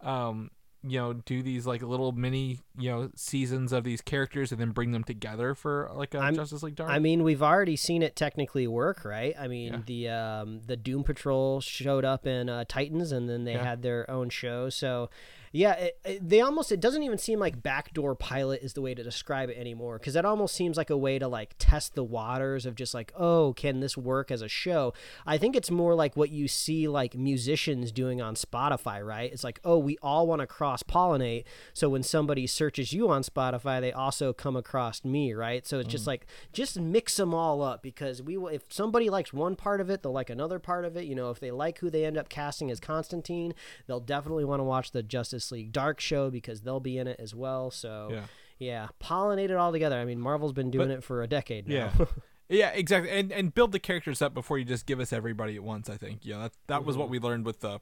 Um, you know, do these like little mini you know seasons of these characters and then bring them together for like a I'm- Justice League Dark? I mean, we've already seen it technically work, right? I mean, Yeah. the um, the Doom Patrol showed up in uh, Titans, and then they Yeah. had their own show. So, yeah, it, it, they almost it doesn't even seem like backdoor pilot is the way to describe it anymore, because that almost seems like a way to like test the waters of just like, oh, can this work as a show? I think it's more like what you see like musicians doing on Spotify, right? It's like, oh, we all want to cross pollinate, so when somebody searches you on Spotify, they also come across me, right? So it's just mm. like just mix them all up because we will. If somebody likes one part of it, they'll like another part of it. You know, if they like who they end up casting as Constantine, they'll definitely want to watch the Justice League Dark show because they'll be in it as well. So Yeah. yeah, pollinate it all together. I mean, Marvel's been doing But- it for a decade now. yeah, *laughs* yeah, exactly. And and build the characters up before you just give us everybody at once. I think yeah, that that was Mm-hmm. what we learned with the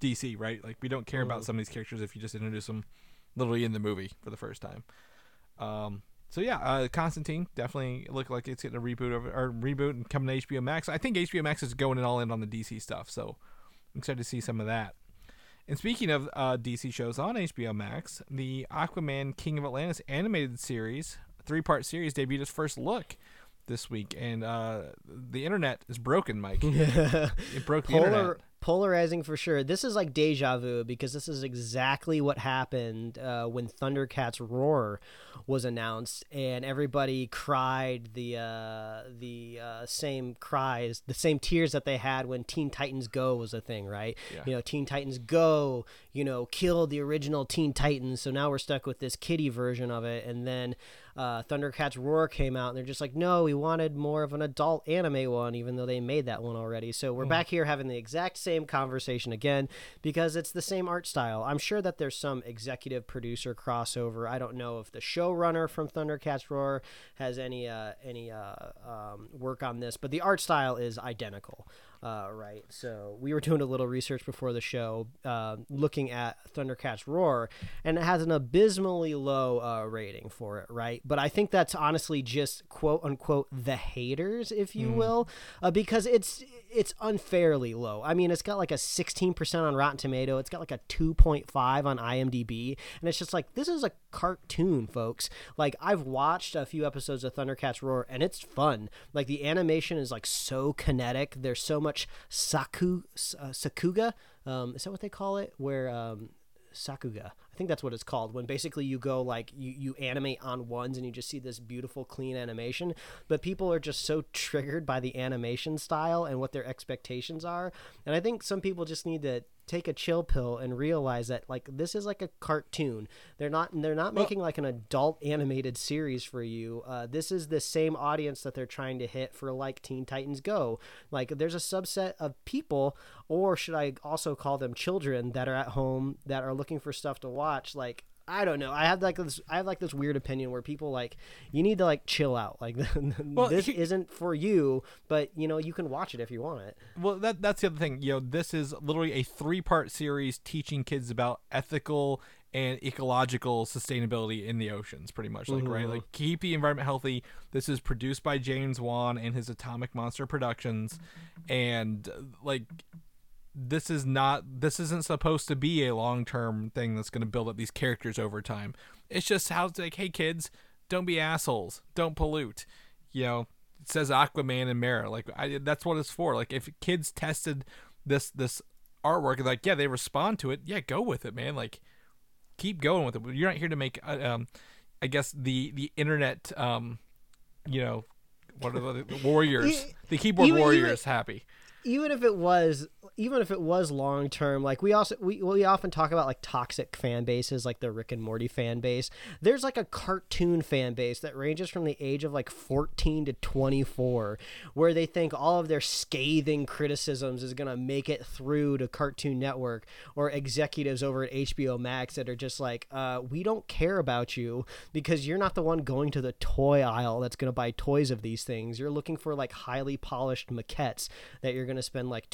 DC, right? Like we don't care about some of these characters if you just introduce them literally in the movie for the first time. Um, so yeah, uh, Constantine definitely looked like it's getting a reboot of or reboot and coming to HBO Max. I think HBO Max is going in all in on the DC stuff, so I'm excited to see some of that. And speaking of uh, DC shows on HBO Max, the Aquaman King of Atlantis animated series, three part series, debuted its first look this week, and uh, the internet is broken, Mike. Yeah. *laughs* it broke the internet. Polar, polarizing for sure. This is like deja vu because this is exactly what happened uh, when Thundercats Roar was announced, and everybody cried the uh, the uh, same cries, the same tears that they had when Teen Titans Go was a thing, right? Yeah. You know, Teen Titans Go, you know, killed the original Teen Titans, so now we're stuck with this kitty version of it, and then. Uh, Thundercats Roar came out, and they're just like, no, we wanted more of an adult anime one, even though they made that one already. So we're back here having the exact same conversation again because it's the same art style. I'm sure that there's some executive producer crossover. I don't know if the showrunner from Thundercats Roar has any uh, any uh, um, work on this, but the art style is identical. Uh, right. So we were doing a little research before the show, uh, looking at Thundercats Roar, and it has an abysmally low uh, rating for it. Right. But I think that's honestly just quote unquote the haters, if you will, uh, because it's it's unfairly low. I mean, it's got like a 16% on Rotten Tomato. It's got like a 2.5 on IMDb, and it's just like this is a cartoon, folks. Like I've watched a few episodes of Thundercats Roar, and it's fun. Like the animation is like so kinetic. There's so much saku uh, sakuga. Um, is that what they call it? Where um, sakuga. I think that's what it's called. When basically you go like you, you animate on ones and you just see this beautiful clean animation, but people are just so triggered by the animation style and what their expectations are. And I think some people just need to take a chill pill and realize that like this is like a cartoon. They're not they're not making like an adult animated series for you. Uh, this is the same audience that they're trying to hit for like Teen Titans Go. Like there's a subset of people, or should I also call them children that are at home that are looking for stuff to watch. Like I don't know. I have like this. I have like this weird opinion where people like you need to like chill out. Like *laughs* this he- isn't for you, but you know you can watch it if you want it. Well, that that's the other thing. You know, this is literally a three-part series teaching kids about ethical and ecological sustainability in the oceans, pretty much. Like, right, like mm-hmm. keep the environment healthy. This is produced by James Wan and his Atomic Monster Productions, and like this is not this isn't supposed to be a long-term thing that's going to build up these characters over time. It's just how it's like, hey kids, don't be assholes, don't pollute. You know, it says Aquaman and Mera. Like I, that's what it's for. Like if kids tested this this artwork, and like yeah, they respond to it. Yeah, go with it, man. Like keep going with it. You're not here to make, uh, um, I guess the the internet, um, you know, what are the, warriors, the keyboard even- warriors, happy. even if it was even if it was long term like we also we, we often talk about like toxic fan bases like the rick and morty fan base. There's like a cartoon fan base that ranges from the age of like 14 to 24 where they think all of their scathing criticisms is to make it through to cartoon network or executives over at hbo max that are just like uh, we don't care about you because you're not the one going to the toy aisle that's to buy toys of these things. You're looking for like highly polished maquettes that you're to spend like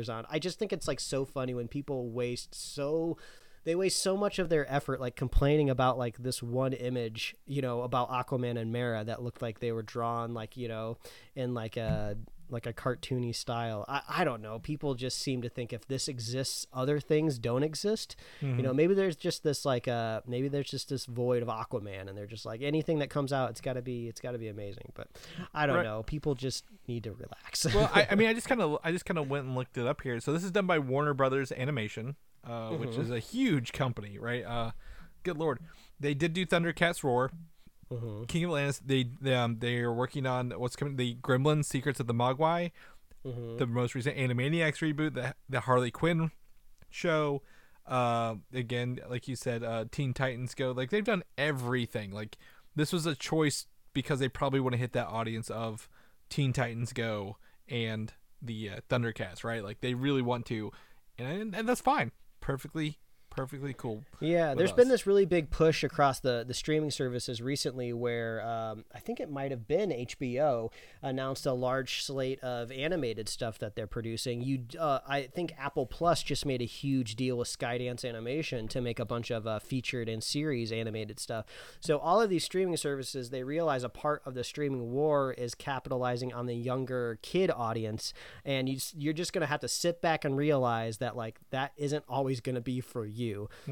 $200 on. I just think it's like so funny when people waste so they waste so much of their effort like complaining about like this one image, you know, about Aquaman and Mera that looked like they were drawn like, you know, in like a like a cartoony style. I, I don't know. People just seem to think if this exists, other things don't exist. You know, maybe there's just this like uh maybe there's just this void of Aquaman and they're just like anything that comes out, it's gotta be it's gotta be amazing. But I don't Right. know. People just need to relax. *laughs* well, I, I mean, I just kind of, I just kind of went and looked it up here. So this is done by Warner Brothers Animation, uh, which is a huge company, right? Uh, good lord, they did do Thundercats Roar, King of Atlantis. They, they, um, they are working on what's coming, the Gremlins: Secrets of the Mogwai, the most recent Animaniacs reboot, the the Harley Quinn show. Uh, again, like you said, uh, Teen Titans Go. Like they've done everything. Like this was a choice because they probably want to hit that audience of Teen Titans Go and the uh, Thundercats, right? Like they really want to, and and that's fine. Perfectly, perfectly cool. Yeah, there's us. been this really big push across the, the streaming services recently where um, I think it might have been HBO announced a large slate of animated stuff that they're producing. You, uh, I think Apple Plus just made a huge deal with Skydance Animation to make a bunch of uh, featured and series animated stuff. So all of these streaming services, they realize a part of the streaming war is capitalizing on the younger kid audience, and you, you're just gonna have to sit back and realize that like that isn't always gonna be for you.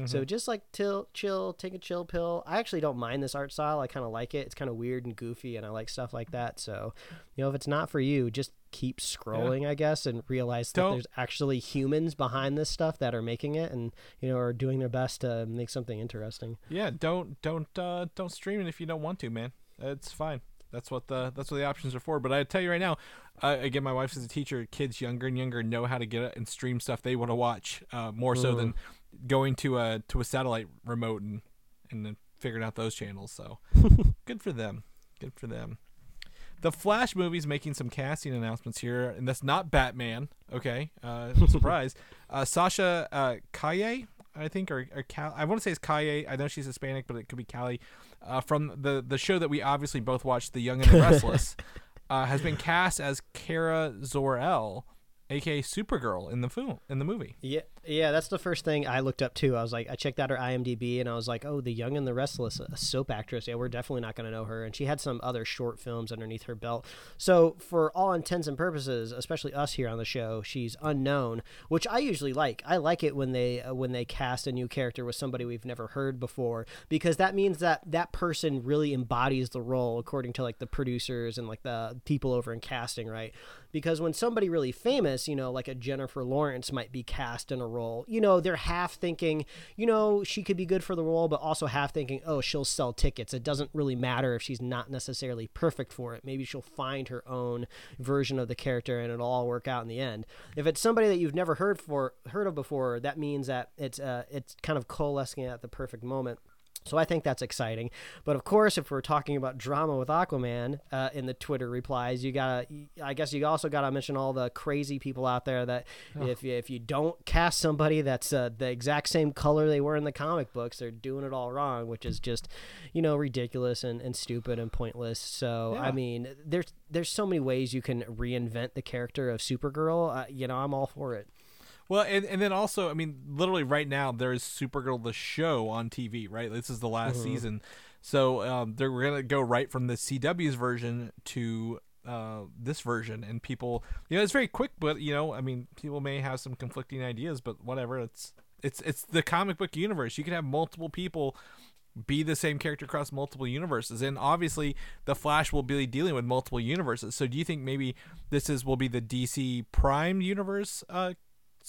So just like till chill, take a chill pill. I actually don't mind this art style. I kind of like it. It's kind of weird and goofy, and I like stuff like that. So, you know, if it's not for you, just keep scrolling, I guess, and realize that Don't- there's actually humans behind this stuff that are making it, and you know, are doing their best to make something interesting. Yeah, don't don't uh, don't stream it if you don't want to, man. It's fine. That's what the that's what the options are for. But I tell you right now, uh, again, my wife's a teacher. Kids younger and younger know how to get it and stream stuff they want to watch uh, more so than going to a to a satellite remote and and then figuring out those channels. So *laughs* good for them. Good for them. The Flash movie's making some casting announcements here, and that's not Batman. Okay, uh, *laughs* surprise. uh, Sasha uh, Kaye, I think, or, or Cal- I want to say it's Kaye. I know she's Hispanic, but it could be Callie. Uh, from the the show that we obviously both watched, The Young and the *laughs* Restless, uh, has been cast as Kara Zor-El, aka Supergirl, in the film in the movie. Yeah, yeah, that's the first thing I looked up too. I was like, I checked out her IMDb, and I was like, oh, the Young and the Restless, a soap actress. Yeah, we're definitely not going to know her. And she had some other short films underneath her belt. So, for all intents and purposes, especially us here on the show, she's unknown, which I usually like. I like it when they uh, when they cast a new character with somebody we've never heard before, because that means that that person really embodies the role, according to like the producers and like the people over in casting, right? Because when somebody really famous, you know, like a Jennifer Lawrence might be cast in a role, you know, they're half thinking, you know, she could be good for the role, but also half thinking, oh, she'll sell tickets. It doesn't really matter if she's not necessarily perfect for it. Maybe she'll find her own version of the character and it'll all work out in the end. If it's somebody that you've never heard for heard of before, that means that it's uh, it's kind of coalescing at the perfect moment. So I think that's exciting. But of course, if we're talking about drama with Aquaman uh, in the Twitter replies, you gotta. I guess you also gotta mention all the crazy people out there that if if you don't cast somebody that's uh, the exact same color they were in the comic books, they're doing it all wrong, which is just, you know, ridiculous and, and stupid and pointless. So Yeah. I mean, there's there's so many ways you can reinvent the character of Supergirl. Uh, you know, I'm all for it. Well, and, and then also, I mean, literally right now there is Supergirl the show on TV, right? This is the last season, so um, they're gonna go right from the CW's version to uh, this version, and people, you know, it's very quick, but you know, I mean, people may have some conflicting ideas, but whatever. It's it's it's the comic book universe. You can have multiple people be the same character across multiple universes and obviously the flash will be dealing with multiple universes so do you think maybe this is will be the dc prime universe uh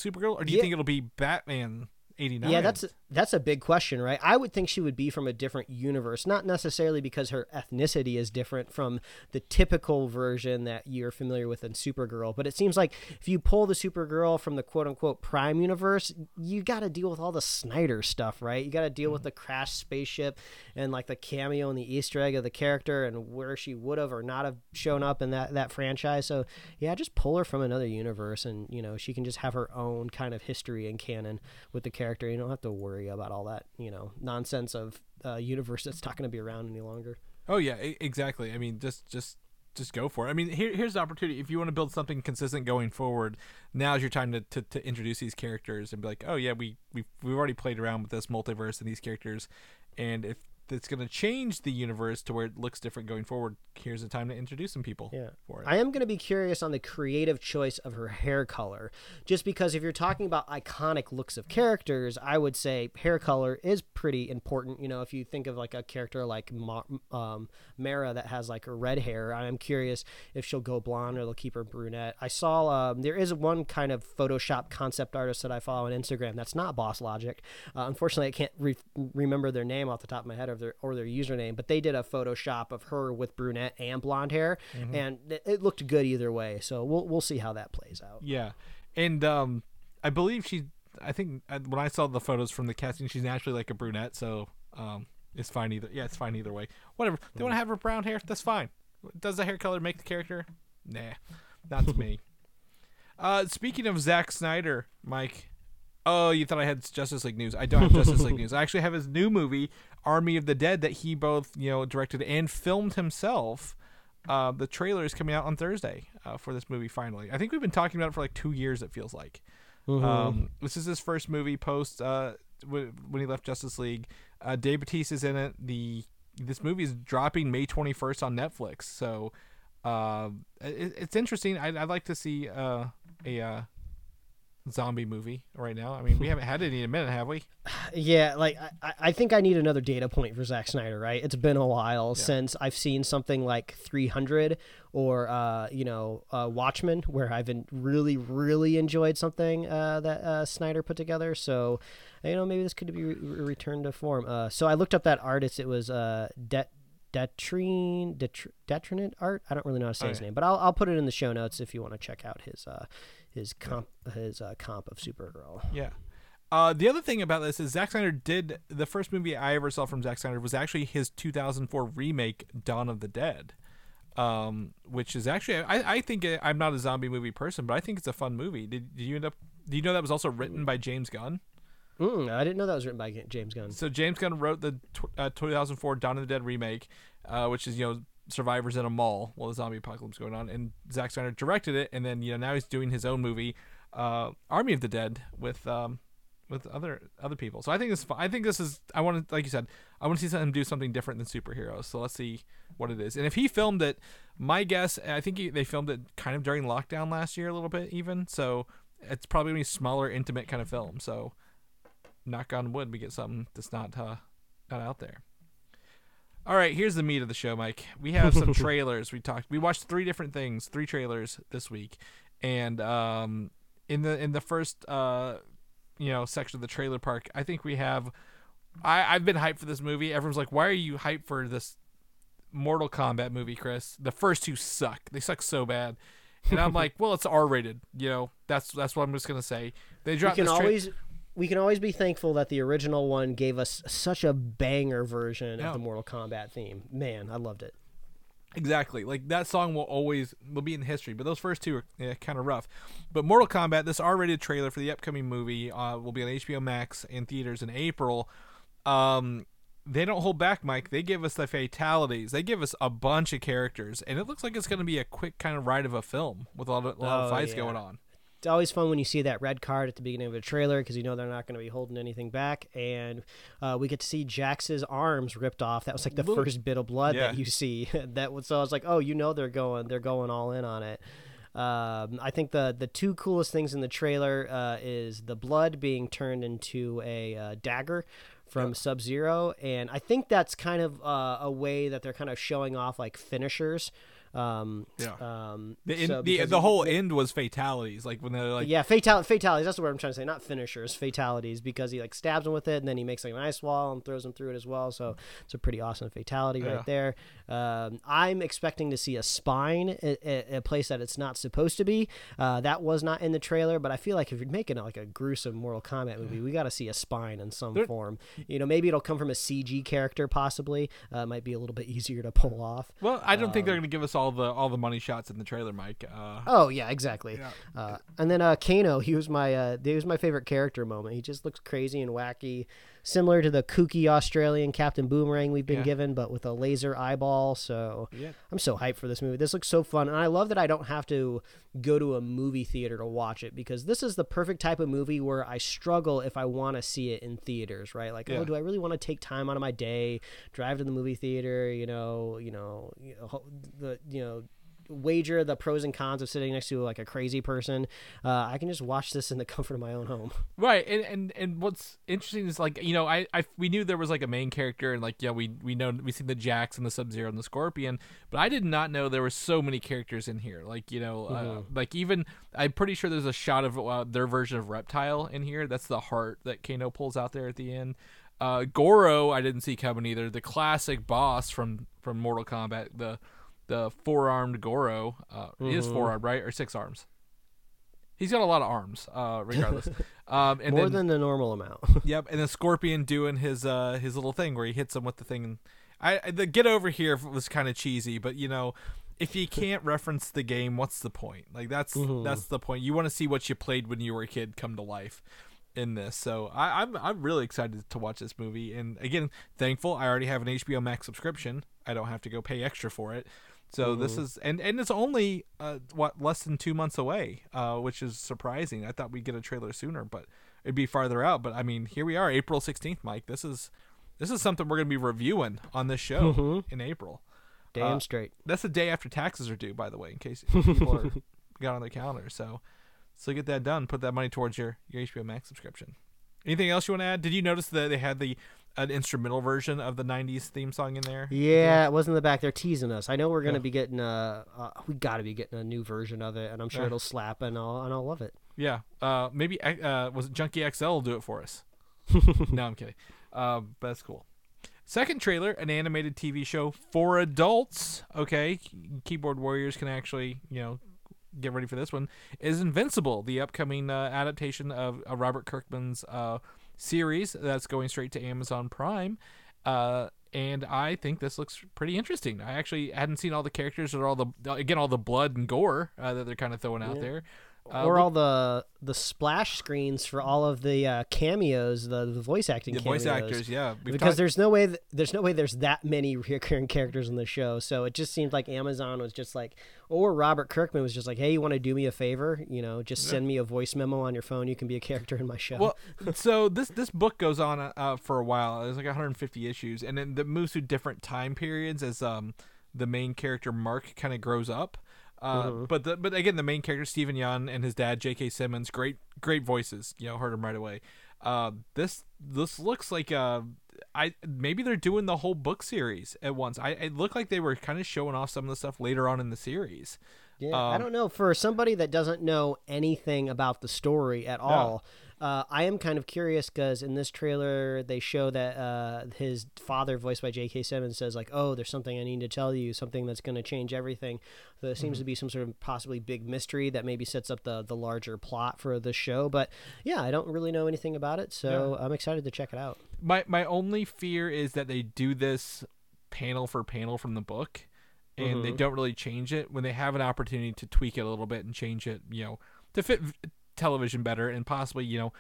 supergirl or do you Yeah. think it'll be batman 89 Yeah, that's that's a big question, right? I would think she would be from a different universe, not necessarily because her ethnicity is different from the typical version that you're familiar with in Supergirl, but it seems like if you pull the Supergirl from the quote unquote prime universe, you got to deal with all the Snyder stuff, right? You got to deal with mm-hmm. the crashed spaceship and like the cameo and the Easter egg of the character and where she would have or not have shown up in that that franchise. So yeah, just pull her from another universe, and you know she can just have her own kind of history and canon with the character. You don't have to worry about all that you know nonsense of uh, universe that's not going to be around any longer. Oh yeah, exactly. I mean, just just just go for it. I mean, here here's the opportunity. If you want to build something consistent going forward, now's your time to, to, to introduce these characters and be like, oh yeah, we we we've already played around with this multiverse and these characters, and if it's going to change the universe to where it looks different going forward, here's the time to introduce some people Yeah. for it. I am going to be curious on the creative choice of her hair color. Just because if you're talking about iconic looks of characters, I would say hair color is pretty important. You know, if you think of like a character like Ma- um, Mera that has like red hair, I'm curious if she'll go blonde or they'll keep her brunette. I saw um, there is one kind of Photoshop concept artist that I follow on Instagram that's not Boss Logic. Uh, unfortunately, I can't re- remember their name off the top of my head or their or their username, but they did a Photoshop of her with brunette and blonde hair, and it, looked good either way. So we'll we'll see how that plays out. Yeah, and um, I believe she. I think uh, when I saw the photos from the casting, she's naturally like a brunette, so um, it's fine either. Yeah, it's fine either way. Whatever. They want to have her brown hair. That's fine. Does the hair color make the character? Nah, not to *laughs* me. Uh, speaking of Zack Snyder, Mike. Oh, you thought I had Justice League news? I don't have Justice League *laughs* news. I actually have his new movie, Army of the Dead, that he both you know directed and filmed himself. Uh, the trailer is coming out on Thursday uh, for this movie. Finally, I think we've been talking about it for like two years. It feels like. Um, this is his first movie post uh, w- when he left Justice League. Uh, Dave Bautista is in it. The this movie is dropping May twenty first on Netflix. So uh, it, it's interesting. I'd, I'd like to see uh, a uh, zombie movie right now. I mean, we haven't had any in a minute, have we? *sighs* Yeah, like I- I, think I need another data point for Zack Snyder. Right, it's been a while since I've seen something like 300 or uh, you know uh, Watchmen, where I've been really really enjoyed something uh, that uh, Snyder put together. So you know maybe this could be re- re- returned to form. Uh, so I looked up that artist. It was uh, Det. Detrine, Detr- Detrinant art. I don't really know how to say his Okay. name, but I'll, I'll put it in the show notes if you want to check out his uh, his comp his uh, comp of Supergirl. Yeah. Uh, the other thing about this is Zack Snyder did the first movie I ever saw from Zack Snyder was actually his 2004 remake Dawn of the Dead, um, which is actually I, I think it, I'm not a zombie movie person, but I think it's a fun movie. Did, did you end up? Do you know that was also written by James Gunn? Mm, I didn't know that was written by James Gunn. So James Gunn wrote the tw- uh, 2004 Dawn of the Dead remake, uh, which is you know survivors in a mall while the zombie apocalypse is going on, and Zack Snyder directed it, and then you know now he's doing his own movie, uh, Army of the Dead, with um, with other other people. So I think this I think this is I want to like you said I want to see him do something different than superheroes. So let's see what it is. And if he filmed it, my guess I think he, they filmed it kind of during lockdown last year a little bit even. So it's probably gonna be a smaller, intimate kind of film. So knock on wood, we get something that's not uh, not out there. All right, here's the meat of the show, Mike. We have some *laughs* trailers. We talked. We watched three different things, three trailers this week, and um, in the in the first uh, you know section of the trailer park, I think we have. I I've been hyped for this movie. Everyone's like, "Why are you hyped for this Mortal Kombat movie, Chris?" The first two suck. They suck so bad. And I'm *laughs* like, well, it's R rated. You know, that's that's what I'm just gonna say. They You dropped can this tra- always we can always be thankful that the original one gave us such a banger version Yeah. of the Mortal Kombat theme. Man, I loved it. Exactly. Like that song will always will be in history, but those first two are yeah, kind of rough. But Mortal Kombat, this R-rated trailer for the upcoming movie, uh, will be on HBO Max in theaters in April. Um, they don't hold back, Mike. They give us the fatalities. They give us a bunch of characters, and it looks like it's going to be a quick kind of ride of a film with a lot of, a lot of Oh, fights yeah. going on. It's always fun when you see that red card at the beginning of a trailer because you know they're not going to be holding anything back, and uh, we get to see Jax's arms ripped off. That was like the Little- first bit of blood Yeah. that you see. *laughs* that was so I was like, oh, you know they're going, they're going all in on it. Um, I think the the two coolest things in the trailer uh, is the blood being turned into a uh, dagger from Sub Zero, and I think that's kind of uh, a way that they're kind of showing off like finishers. Um, Yeah. Um, The, in, so the, because the it- whole end was fatalities, like when they're like, yeah, fatal- fatalities. That's the word I'm trying to say. Not finishers, fatalities, because he like stabs him with it, and then he makes like an ice wall and throws him through it as well. So it's a pretty awesome fatality Yeah. right there. Um, I'm expecting to see a spine, a, a, a place that it's not supposed to be. Uh, that was not in the trailer, but I feel like if you're making like a gruesome Mortal Kombat movie, we got to see a spine in some There- form. You know, maybe it'll come from a CG character, possibly. Uh, might be a little bit easier to pull off. well, I don't think Um, they're going to give us all the all the money shots in the trailer, Mike. Uh, Oh yeah, exactly. Yeah. Uh, and then uh, Kano, he was my uh, he was my favorite character moment. He just looks crazy and wacky, similar to the kooky Australian Captain Boomerang we've been Yeah. given, but with a laser eyeball. So Yeah. I'm so hyped for this movie. This looks so fun, and I love that I don't have to go to a movie theater to watch it because this is the perfect type of movie where I struggle if I want to see it in theaters. Right? Like, oh, Yeah. oh, do I really want to take time out of my day, drive to the movie theater? You know, you know, you know, the you know wager the pros and cons of sitting next to like a crazy person. Uh, I can just watch this in the *laughs* comfort of my own home. Right, and, and and what's interesting is like you know I, I we knew there was like a main character and like yeah we we know we seen the Jax and the Sub Zero and the Scorpion, but I did not know there were so many characters in here. Like you know uh, like even I'm pretty sure there's a shot of uh, their version of Reptile in here. That's the heart that Kano pulls out there at the end. Uh, Goro I didn't see coming either. The classic boss from from Mortal Kombat the the four armed Goro uh, he is four armed right or six arms. He's got a lot of arms, uh, regardless. *laughs* Um, and More then, than the normal amount. *laughs* Yep, and then Scorpion doing his uh his little thing where he hits him with the thing. I I- the get over here was kind of cheesy, but you know, if you *laughs* can't reference the game, what's the point? Like that's that's the point. You want to see what you played when you were a kid come to life in this. So I, I'm I'm really excited to watch this movie, and again, thankful I already have an HBO Max subscription. I don't have to go pay extra for it. So this is and and it's only uh, what less than two months away, uh, which is surprising. I thought we'd get a trailer sooner, but it'd be farther out. But I mean, here we are, April sixteenth, Mike. This is this is something we're gonna be reviewing on this show in April. Damn Uh, straight. That's the day after taxes are due, by the way, in case *laughs* people are got on their calendar. So so get that done. Put that money towards your your HBO Max subscription. Anything else you want to add? Did you notice that they had the an instrumental version of the '90s theme song in there? Yeah, it was in the back. They're teasing us. I know we're gonna Yeah. be getting a. Uh, we got to be getting a new version of it, and I'm sure Yeah. it'll slap, and I'll and I'll love it. Yeah. Uh, maybe uh, was it Junkie XL will do it for us. *laughs* no, I'm kidding. Uh, but that's cool. Second trailer, an animated TV show for adults. Okay, keyboard warriors can actually, you know, get ready for this one. Is Invincible, the upcoming uh, adaptation of uh, Robert Kirkman's uh, series that's going straight to Amazon Prime. Uh, and I think this looks pretty interesting. I actually hadn't seen all the characters or all the again all the blood and gore uh, that they're kind of throwing out there. Uh, or look- all the the splash screens for all of the uh, cameos, the, the voice acting the cameos. voice actors, yeah, We've because talked- there's no way th- there's no way there's that many recurring characters in the show so it just seemed like amazon was just like or robert kirkman was just like hey you want to do me a favor you know just send me a voice memo on your phone you can be a character in my show Well, so this this book goes on uh, uh, for a while. There's like 150 issues, and then it moves through different time periods as um the main character Mark kind of grows up. Uh, But the, but again, the main character Steven Yeun and his dad J.K. Simmons, great great voices. You know, heard them right away. Uh, this this looks like uh, I maybe they're doing the whole book series at once. I it looked like they were kind of showing off some of the stuff later on in the series. Yeah, I Um, don't know. For somebody that doesn't know anything about the story at all, Uh, I am kind of curious because in this trailer they show that uh, his father, voiced by J.K. Simmons, says like, "Oh, there's something I need to tell you, something that's going to change everything." So There seems to be some sort of possibly big mystery that maybe sets up the the larger plot for the show. But yeah, I don't really know anything about it, so I'm excited to check it out. My my only fear is that they do this panel for panel from the book, and they don't really change it when they have an opportunity to tweak it a little bit and change it, you know, to fit television better and possibly, you know.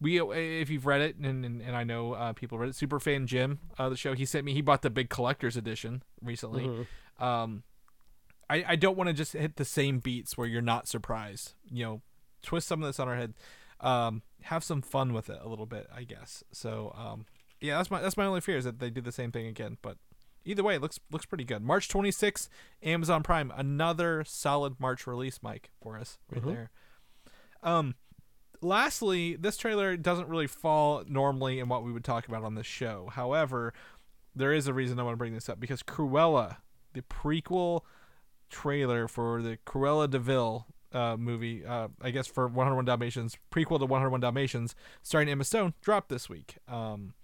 We, if you've read it, and, and, and I know uh, people read it, super fan Jim, uh, the show, he sent me, he bought the big collector's edition recently. Um, I, I don't want to just hit the same beats where you're not surprised. You know, twist some of this on our head. Um, have some fun with it a little bit, I guess. So, um, yeah, that's my that's my only fear is that they do the same thing again. But either way, it looks looks pretty good. March 26th, Amazon Prime, another solid March release, Mike, for us right there. Um, lastly, this trailer doesn't really fall normally in what we would talk about on this show. However, there is a reason I want to bring this up because Cruella, the prequel trailer for the Cruella de Vil uh, movie, uh, I guess for 101 Dalmatians, prequel to 101 Dalmatians, starring Emma Stone, dropped this week. Um,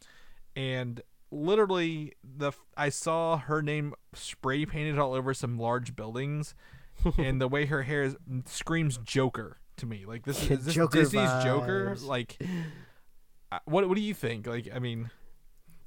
and literally, the I saw her name spray painted all over some large buildings, *laughs* and the way her hair is screams Joker to me. Like this is, is this Joker Disney's Joker. Like, what what do you think? Like, I mean,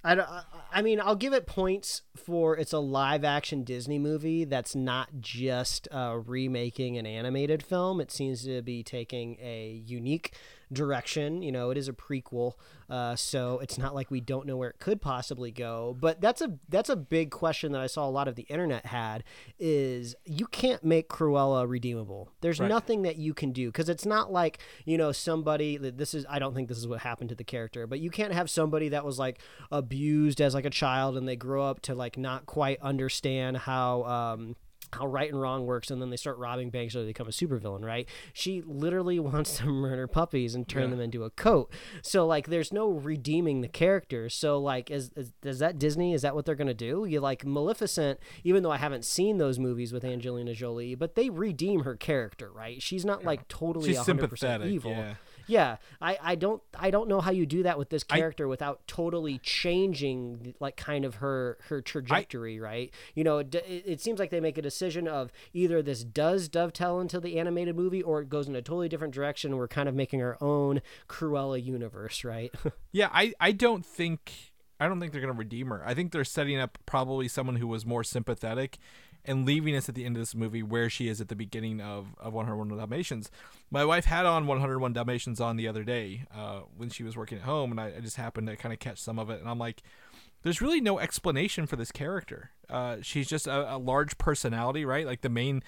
I, don't- I- I mean, I'll give it points for it's a live action Disney movie that's not just uh, remaking an animated film. It seems to be taking a unique direction. You know, it is a prequel, uh, so it's not like we don't know where it could possibly go. But that's a that's a big question that I saw a lot of the internet had is you can't make Cruella redeemable. There's Right. nothing that you can do because it's not like you know somebody that this is. I don't think this is what happened to the character, but you can't have somebody that was like abused as like a child and they grow up to like not quite understand how. Um, how right and wrong works, and then they start robbing banks or they become a supervillain, right? She literally *laughs* wants to murder puppies and turn Yeah. them into a coat. So like, there's no redeeming the character. So like, is, is is that Disney? Is that what they're gonna do? You like Maleficent, even though I haven't seen those movies with Angelina Jolie, but they redeem her character, right? She's not like totally she's 100% sympathetic. evil. Yeah. Yeah, I, I don't I don't know how you do that with this character without totally changing like kind of her her trajectory, right? You know, it, it it seems like they make a decision of either this does dovetail into the animated movie or it goes in a totally different direction. We're kind of making our own Cruella universe, right? *laughs* Yeah, I, I don't think I don't think they're gonna redeem her. I think they're setting up probably someone who was more sympathetic and leaving us at the end of this movie where she is at the beginning of, of 101 Dalmatians. My wife had on 101 Dalmatians on the other day uh, when she was working at home, and I, I just happened to kind of catch some of it, and I'm like, there's really no explanation for this character. Uh, she's just a, a large personality, right? Like the main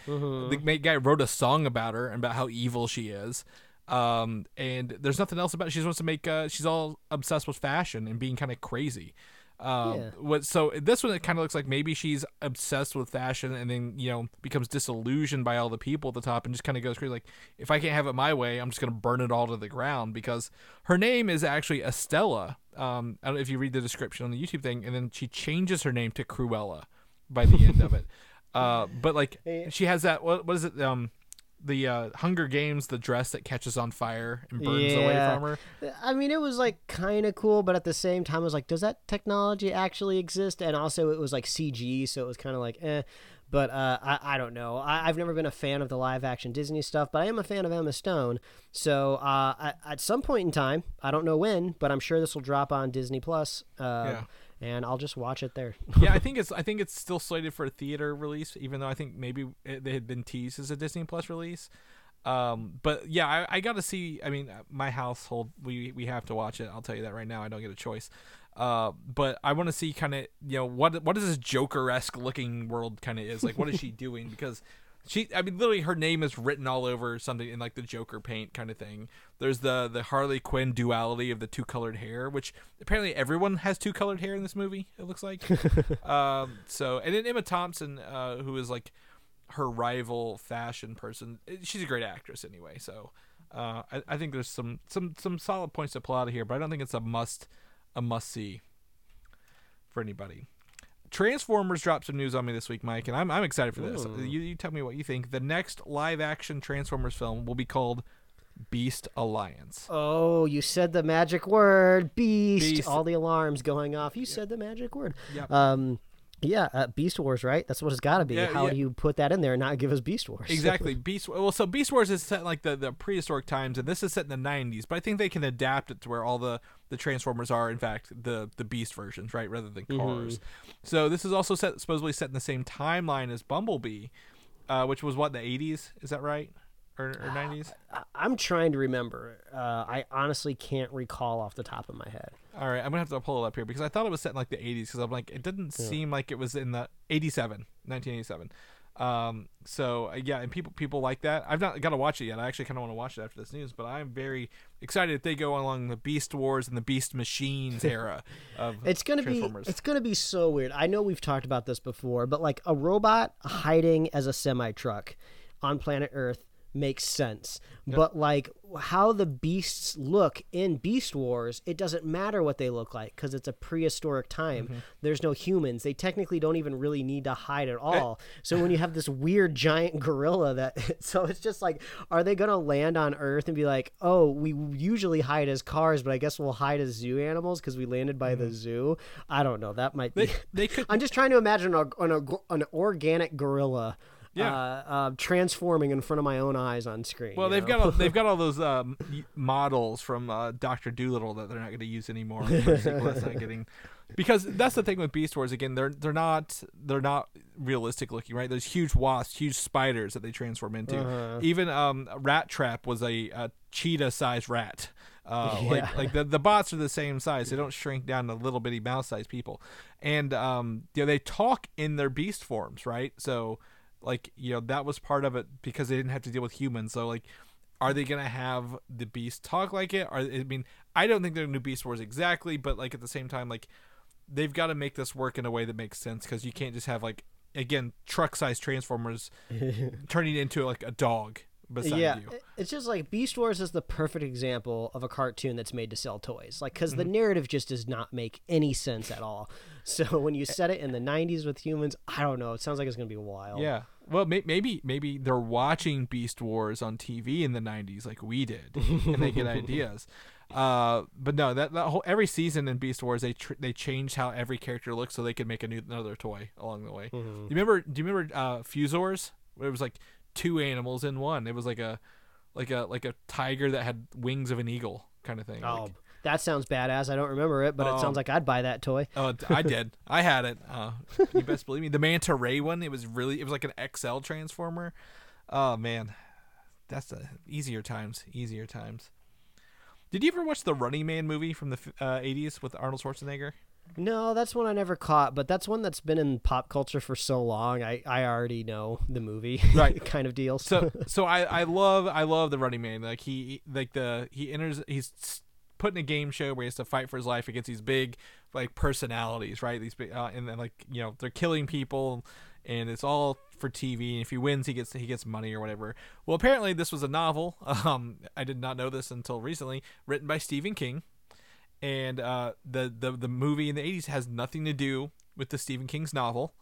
the main guy wrote a song about her and about how evil she is. Um, and there's nothing else about. It. She just wants to make. Uh, she's all obsessed with fashion and being kind of crazy. Um, Yeah. what so this one it kind of looks like maybe she's obsessed with fashion and then you know becomes disillusioned by all the people at the top and just kind of goes crazy like if I can't have it my way I'm just gonna burn it all to the ground because her name is actually Estella. Um, I don't know if you read the description on the YouTube thing and then she changes her name to Cruella by the end of it. *laughs* Uh, but like she has that what what is it um the uh, Hunger Games the dress that catches on fire and burns away from her. I mean, it was like kind of cool, but at the same time, I was like, does that technology actually exist? And also, it was like CG, so it was kind of like, eh. But uh, I, I don't know. I, I've never been a fan of the live action Disney stuff, but I am a fan of Emma Stone. So uh, at, at some point in time, I don't know when, but I'm sure this will drop on Disney Plus. Uh, Yeah. And I'll just watch it there. *laughs* yeah, I *laughs* think it's I think it's still slated for a theater release, even though I think maybe it, they had been teased as a Disney Plus release. Um, but yeah, I, I got to see. I mean, uh, my household we we have to watch it. I'll tell you that right now. I don't get a choice. Uh, but I want to see kind of you know what what is this Joker esque looking world kind of is like. What is she *laughs* doing? Because she, I mean, literally her name is written all over something in like the Joker paint kind of thing. There's the the Harley Quinn duality of the two colored hair, which apparently everyone has two colored hair in this movie. It looks like. *laughs* um, so and then Emma Thompson, uh, who is like her rival fashion person. eh, She's a great actress anyway. So uh, I, I think there's some some some solid points to pull out of here, but I don't think it's a must a must see for anybody. Transformers dropped some news on me this week, Mike, and I'm I'm excited for this. Ooh. You, you tell me what you think. The next live action Transformers film will be called Beast Alliance. Oh, you said the magic word, beast. Beast. All the alarms going off. You said the magic word. Yep. Um, yeah, uh, Beast Wars, right? That's what it's got to be. Yeah, How yeah. do you put that in there and not give us Beast Wars? Exactly. *laughs* Beast. Well, so Beast Wars is set in, like the, the prehistoric times, and this is set in the '90s. But I think they can adapt it to where all the, the Transformers are, in fact, the the Beast versions, right, rather than cars. So this is also set supposedly set in the same timeline as Bumblebee, uh, which was what the '80s. Is that right? Or, or '90s? I- I'm trying to remember. Uh, I honestly can't recall off the top of my head. All right, I'm gonna have to pull it up here because I thought it was set in like the 80s because I'm like it didn't seem like it was in the 87, 1987. Um, so uh, yeah, and people people like that. I've not got to watch it yet. I actually kind of want to watch it after this news, but I'm very excited if they go along the Beast Wars and the Beast Machines *laughs* era of It's gonna be it's gonna be so weird. I know we've talked about this before, but like a robot hiding as a semi truck on planet Earth makes sense. But like how the beasts look in Beast Wars, it doesn't matter what they look like because it's a prehistoric time. Mm-hmm. There's no humans. They technically don't even really need to hide at all. so when you have this weird giant gorilla that *laughs* so it's just like are they going to land on Earth and be like, "Oh, we usually hide as cars, but I guess we'll hide as zoo animals because we landed by the zoo." I don't know. That might be Mm-hmm. they, they could *laughs* I'm just trying to imagine a, an, an organic gorilla Yeah. uh, uh, transforming in front of my own eyes on screen. Well, they've know? got all, *laughs* they've got all those um, models from uh, Doctor Doolittle that they're not going to use anymore. for the sequel. That's not getting *laughs* because that's the thing with Beast Wars. Again, they're they're not they're not realistic looking, right? There's huge wasps, huge spiders that they transform into. Uh-huh. Even um, Rat Trap was a, a cheetah sized rat. Uh, *laughs* Yeah. Like like the the bots are the same size. They don't shrink down to little bitty mouse sized people, and um, you know they talk in their beast forms, right? So like you know that was part of it because they didn't have to deal with humans. So like are they gonna have the beast talk like it? Or i mean i don't think they're gonna do beast wars exactly but like at the same time like they've got to make this work in a way that makes sense because you can't just have like again truck sized transformers *laughs* turning into like a dog beside yeah, you it's just like Beast Wars is the perfect example of a cartoon that's made to sell toys. Like, because the Mm-hmm. narrative just does not make any sense at all. *laughs* So when you set it in the '90s with humans, I don't know. It sounds like it's gonna be wild. yeah well may- maybe maybe they're watching beast wars on tv in the 90s like we did and they get ideas *laughs* uh but no that, that whole every season in beast wars they tr- they changed how every character looks so they could make a new another toy along the way Mm-hmm. do you remember do you remember uh fusors where it was like two animals in one it was like a like a like a tiger that had wings of an eagle kind of thing Oh, like- that sounds badass. I don't remember it, but it Oh. sounds like I'd buy that toy. Oh, I *laughs* did. I had it. Uh, you best believe me. The Manta Ray one. It was really. It was like an XL transformer. Oh man, that's the easier times. Easier times. Did you ever watch the Running Man movie from the uh, '80s with Arnold Schwarzenegger? No, that's one I never caught, but that's one that's been in pop culture for so long. I, I already know the movie, *laughs* Right. kind of deal. So, *laughs* so I, I love I love the Running Man. Like he like the he enters he's put in a game show where he has to fight for his life against these big like personalities, right? These big uh, and then like you know they're killing people, and it's all for TV. And if he wins, he gets he gets money or whatever. Well, apparently this was a novel. *laughs* Um, I did not know this until recently, written by Stephen King, and uh, the the the movie in the '80s has nothing to do with the Stephen King's novel.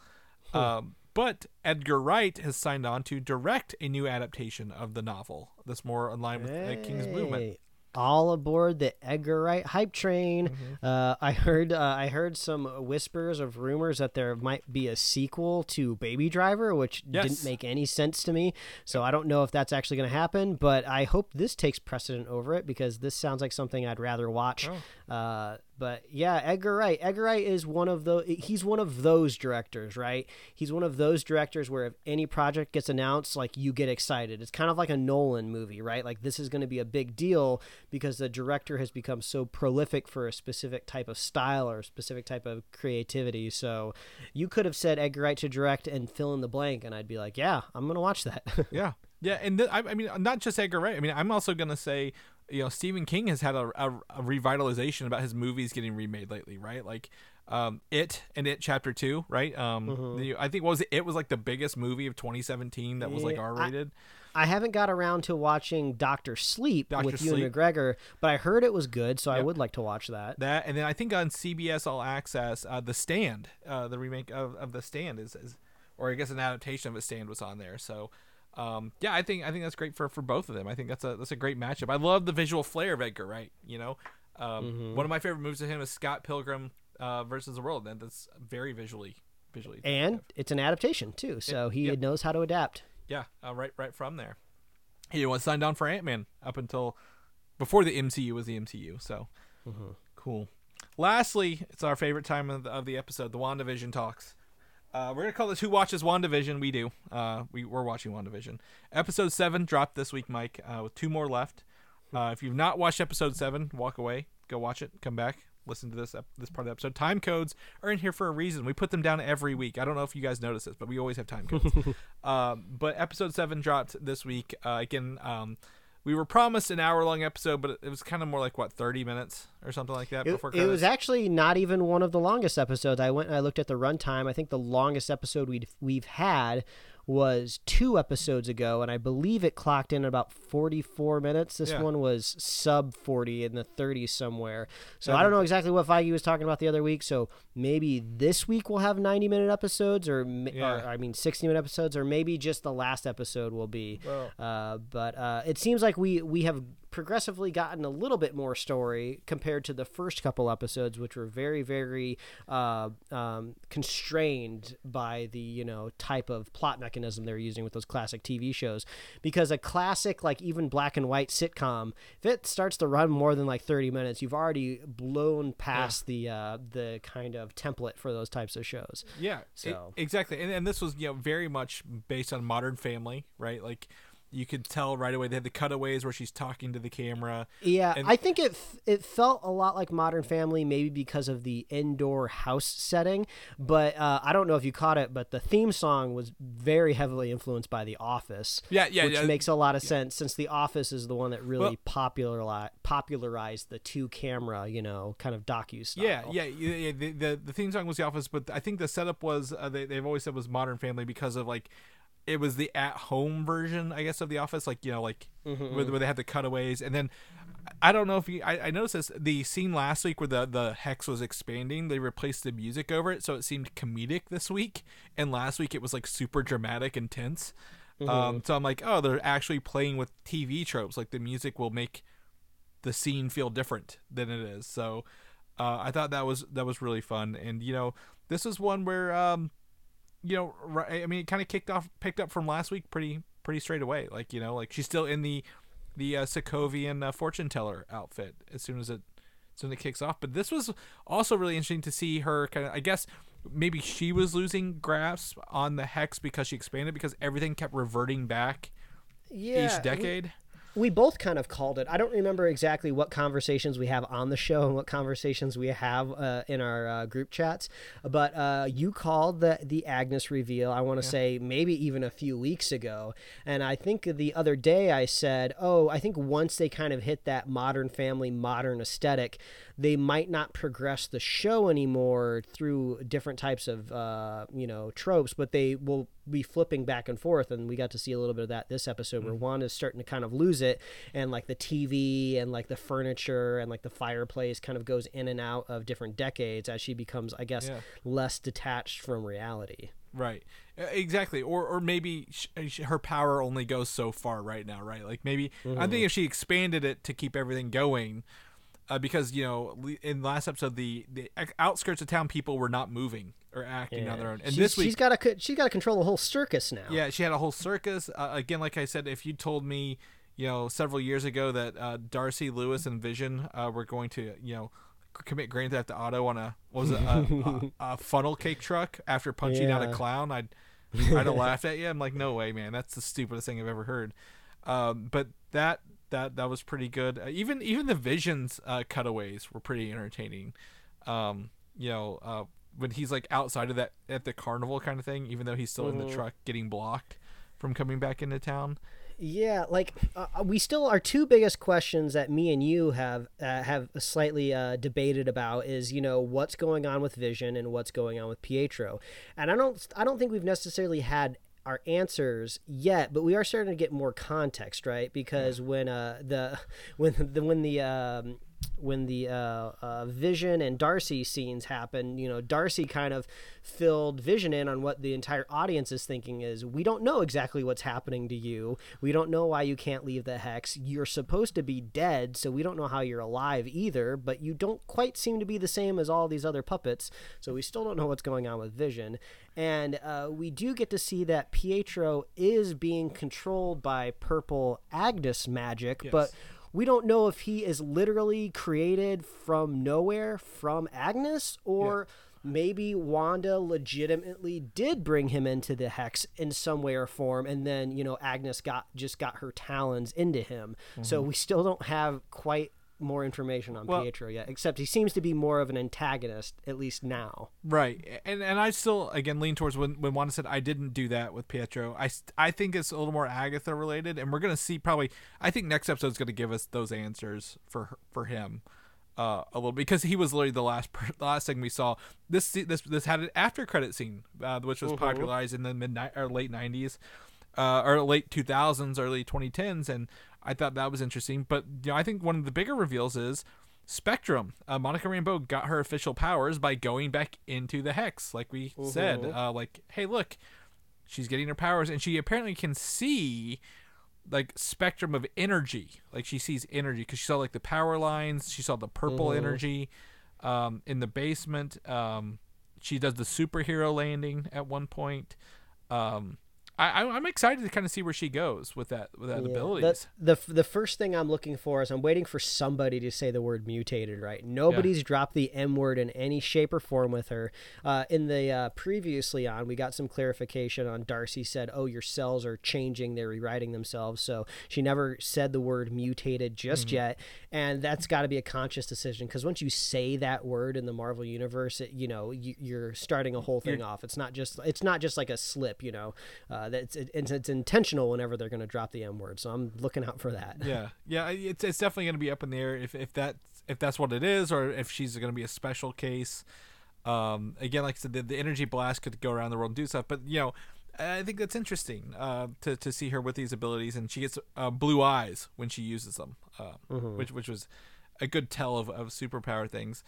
Um, but Edgar Wright has signed on to direct a new adaptation of the novel that's more in line with uh, King's movement. All aboard the Edgar Wright hype train. Mm-hmm. Uh, I heard uh, I heard some whispers of rumors that there might be a sequel to Baby Driver, which Yes. didn't make any sense to me. So I don't know if that's actually going to happen, but I hope this takes precedent over it because this sounds like something I'd rather watch. Oh. Uh, but yeah, Edgar Wright. Edgar Wright is one of the he's one of those directors, right? He's one of those directors where if any project gets announced, like you get excited. It's kind of like a Nolan movie, right? Like this is going to be a big deal because the director has become so prolific for a specific type of style or a specific type of creativity. So you could have said Edgar Wright to direct and fill in the blank, and I'd be like, yeah, I'm going to watch that. *laughs* Yeah, yeah, and th- I, I mean, not just Edgar Wright. I mean, I'm also gonna say, you know, Stephen King has had a, a, a revitalization about his movies getting remade lately, right? Like, um, It and It Chapter Two, right? Um, the, I think what was it? It was like the biggest movie of 2017 that was like R rated. I haven't got around to watching Doctor Sleep Dr. with Ewan Sleep. McGregor, but I heard it was good, so I would like to watch that. That and then I think on CBS All Access, uh, The Stand, uh, the remake of, of The Stand is, is, or I guess an adaptation of The Stand was on there. So um, yeah, I think I think that's great for, for both of them. I think that's a that's a great matchup. I love the visual flair of Edgar Wright. You know, um, Mm-hmm. one of my favorite moves of him is Scott Pilgrim uh, versus the World, and that's very visually visually. And it's an adaptation too, so he yep. knows how to adapt. yeah, uh, right right from there. He was signed on for Ant Man up until before the MCU was the MCU. So cool. Lastly, it's our favorite time of the, of the episode, the WandaVision talks. Uh, we're gonna call this "Who Watches WandaVision." We do. Uh, we we're watching WandaVision. Episode seven dropped this week, Mike, uh, with two more left. Uh, if you've not watched episode seven, walk away, go watch it, come back, listen to this this part of the episode. Time codes are in here for a reason. We put them down every week. I don't know if you guys notice this, but we always have time codes. um, *laughs* but episode seven dropped this week. Uh, again, um, we were promised an hour long episode, but it was kind of more like what thirty minutes or something like that It, before it was actually not even one of the longest episodes. I went and I looked at the runtime. I think the longest episode we'd we've had was two episodes ago, and I believe it clocked in about 44 minutes. This Yeah. one was sub 40 in the 30s somewhere. So I don't know exactly what Feige was talking about the other week. So maybe this week we'll have 90 minute episodes, or, Yeah. or I mean 60 minute episodes, or maybe just the last episode will be. Well- uh, but uh, it seems like we we have progressively gotten a little bit more story compared to the first couple episodes, which were very, very uh, um, constrained by the you know type of plot mechanism they're using with those classic TV shows. Because a classic, like even black and white sitcom, if it starts to run more than like thirty minutes, you've already blown past the uh, the kind of template for those types of shows. Yeah, So- e- exactly, and, and this was you know very much based on Modern Family, right? Like you could tell right away they had the cutaways where she's talking to the camera. Yeah, And- I think it it felt a lot like Modern Family, maybe because of the indoor house setting. But uh, I don't know if you caught it, but the theme song was very heavily influenced by The Office. Yeah, yeah, which yeah. makes a lot of sense since The Office is the one that really Well- popularized popularized the two camera, you know, kind of docu style. Yeah, yeah, yeah. yeah the, the the theme song was The Office, but I think the setup was uh, they they've always said was Modern Family because of like it was the at home version, I guess, of The Office. Like you know, like Mm-hmm, where, where they had the cutaways, and then I don't know if you I, I noticed this the scene last week where the the hex was expanding. They replaced the music over it, so it seemed comedic this week, and last week it was like super dramatic and tense. Mm-hmm. Um, so I'm like, oh, they're actually playing with TV tropes. Like the music will make the scene feel different than it is. So uh, I thought that was that was really fun, and you know, this is one where um, you know, right, I mean, it kind of kicked off, picked up from last week pretty pretty straight away. Like you know, like she's still in the the uh, Sokovian uh, fortune teller outfit as soon as it as soon as it kicks off. But this was also really interesting to see her kind of. I guess maybe she was losing grasp on the hex because she expanded because everything kept reverting back yeah. each decade. We both kind of called it. I don't remember exactly what conversations we have on the show and what conversations we have uh, in our uh, group chats, but uh, you called the the Agnes reveal. I want to say maybe even a few weeks ago, and I think the other day I said, "Oh, I think once they kind of hit that Modern Family, modern aesthetic, they might not progress the show anymore through different types of uh, you know tropes, but they will be flipping back and forth." And we got to see a little bit of that this episode, where one is starting to kind of lose it, and like the TV and like the furniture and like the fireplace kind of goes in and out of different decades as she becomes, I guess, Yeah. less detached from reality. Right. Uh, Exactly. Or or maybe sh- sh- her power only goes so far right now, right? Like maybe I think if she expanded it to keep everything going uh, because you know in the last episode the the outskirts of town people were not moving or acting on their own. And she's, this week she's got to she's got to control the whole circus now. yeah, she had a whole circus. Uh, again, like I said, if you told me, you know, several years ago that uh, Darcy Lewis and Vision uh, were going to, you know, commit Grand Theft Auto on a what was it a, *laughs* a, a funnel cake truck after punching out a clown, I'd *laughs* I'd have laughed at you. I'm like, no way, man, that's the stupidest thing I've ever heard. Um, but that that that was pretty good. Uh, even even the Visions uh, cutaways were pretty entertaining. Um, you know, uh, when he's like outside of that at the carnival kind of thing, even though he's still in the truck getting blocked from coming back into town. Yeah, like uh, we still our two biggest questions that me and you have uh, have slightly uh, debated about is you know what's going on with Vision and what's going on with Pietro, and I don't I don't think we've necessarily had our answers yet, but we are starting to get more context, right? Because when uh the *laughs* when the when the um when the uh, uh, Vision and Darcy scenes happen, you know, Darcy kind of filled Vision in on what the entire audience is thinking is we don't know exactly what's happening to you. We don't know why you can't leave the hex. You're supposed to be dead, so we don't know how you're alive either, but you don't quite seem to be the same as all these other puppets, so we still don't know what's going on with Vision. And uh, we do get to see that Pietro is being controlled by purple Agnes magic, but we don't know if he is literally created from nowhere from Agnes or maybe Wanda legitimately did bring him into the hex in some way or form and then you know Agnes got just got her talons into him. So mm-hmm. we still don't have quite more information on Well- Pietro yet except he seems to be more of an antagonist at least now Right, and and I still again lean towards when when Wanda said I didn't do that with Pietro. I I think it's a little more Agatha related, and we're gonna see probably. I think next episode's gonna give us those answers for for him. Uh, a little because he was literally the last per- the last thing we saw. This this this had an after credit scene, uh, which was popularized in the midnight or late nineties, uh, or late two thousands, early twenty tens, and I thought that was interesting. But you know, I think one of the bigger reveals is Spectrum. Uh, Monica Rambeau got her official powers by going back into the hex, like we said. Uh, like, hey, look, she's getting her powers, and she apparently can see like spectrum of energy. Like she sees energy because she saw like the power lines. She saw the purple energy um, in the basement. Um, she does the superhero landing at one point. Um, I, I'm excited to kind of see where she goes with that with that Yeah, abilities. The, the the first thing I'm looking for is I'm waiting for somebody to say the word mutated. Right? Nobody's dropped the M word in any shape or form with her. Uh, in the uh, previously on, we got some clarification on Darcy said, "Oh, your cells are changing; they're rewriting themselves." So she never said the word mutated just yet, and that's got to be a conscious decision because once you say that word in the Marvel universe, it, you know you, you're starting a whole thing off. It's not just it's not just like a slip. You know, uh, that's it, it's, it's intentional whenever they're going to drop the M word. So I'm looking out for that. yeah, yeah, it's it's definitely going to be up in the air if if that if that's what it is or if she's going to be a special case. Um, again, like I said, the, the energy blast could go around the world and do stuff, but you know, I think that's interesting uh, to to see her with these abilities, and she gets uh, blue eyes when she uses them, uh, which which was a good tell of of superpower things.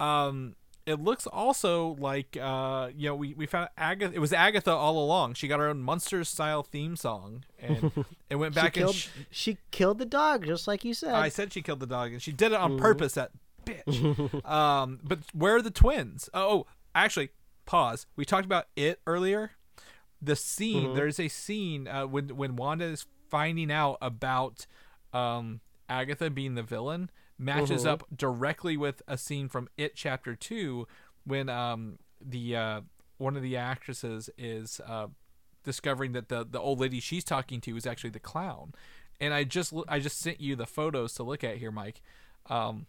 Um, it looks also like uh, you know we, we found Agatha. It was Agatha all along. She got her own Munsters style theme song, and *laughs* it went back she and killed, sh- she killed the dog, just like you said. I said she killed the dog, and she did it on purpose. That bitch. *laughs* um, but where are the twins? Oh, actually, pause. We talked about it earlier. The scene. There's a scene uh, when when Wanda is finding out about um, Agatha being the villain matches up directly with a scene from It Chapter Two when um, the uh, one of the actresses is uh, discovering that the the old lady she's talking to is actually the clown. And I just I just sent you the photos to look at here, Mike, um,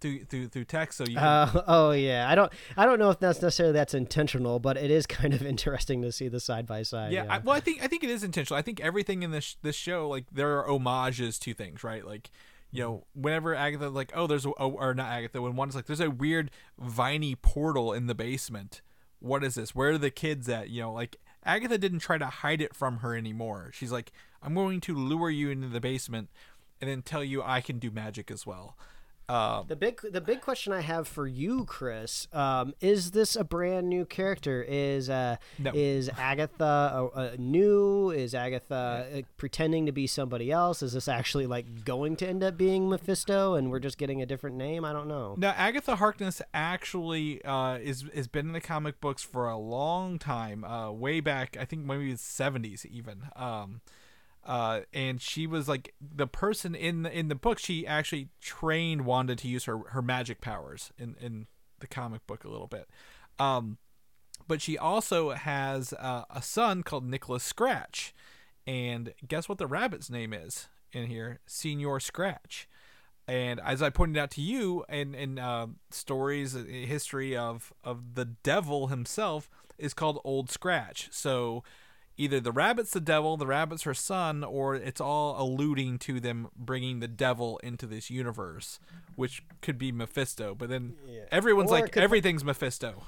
through through through text. So you can, Uh, *laughs* oh yeah, I don't I don't know if that's necessarily that's intentional, but it is kind of *laughs* interesting to see the side by side. yeah, I, well, I think I think it is intentional. I think everything in this this show, like there are homages to things, right? Like, you know, whenever Agatha, like, oh, there's a, oh, or not Agatha, when one's like, there's a weird viney portal in the basement. What is this? Where are the kids at? You know, like Agatha didn't try to hide it from her anymore. She's like, I'm going to lure you into the basement, and then tell you I can do magic as well. Um, The big the big question I have for you, Chris, um, is this a brand new character? Is uh, No. is Agatha uh, uh, new? Is Agatha uh, pretending to be somebody else? Is this actually like going to end up being Mephisto, and we're just getting a different name? I don't know. Now, Agatha Harkness actually uh, is has been in the comic books for a long time, uh, way back. I think maybe the seventies even. Um, uh, and she was like the person in the, in the book. She actually trained Wanda to use her her magic powers in in the comic book a little bit. Um, but she also has uh, a son called Nicholas Scratch, and guess what the rabbit's name is in here? Señor Scratch. And as I pointed out to you in in uh, stories, uh, history of of the devil himself is called Old Scratch. So either the rabbit's the devil, the rabbit's her son, or it's all alluding to them bringing the devil into this universe, which could be Mephisto. But then everyone's Or like everything's Mephisto.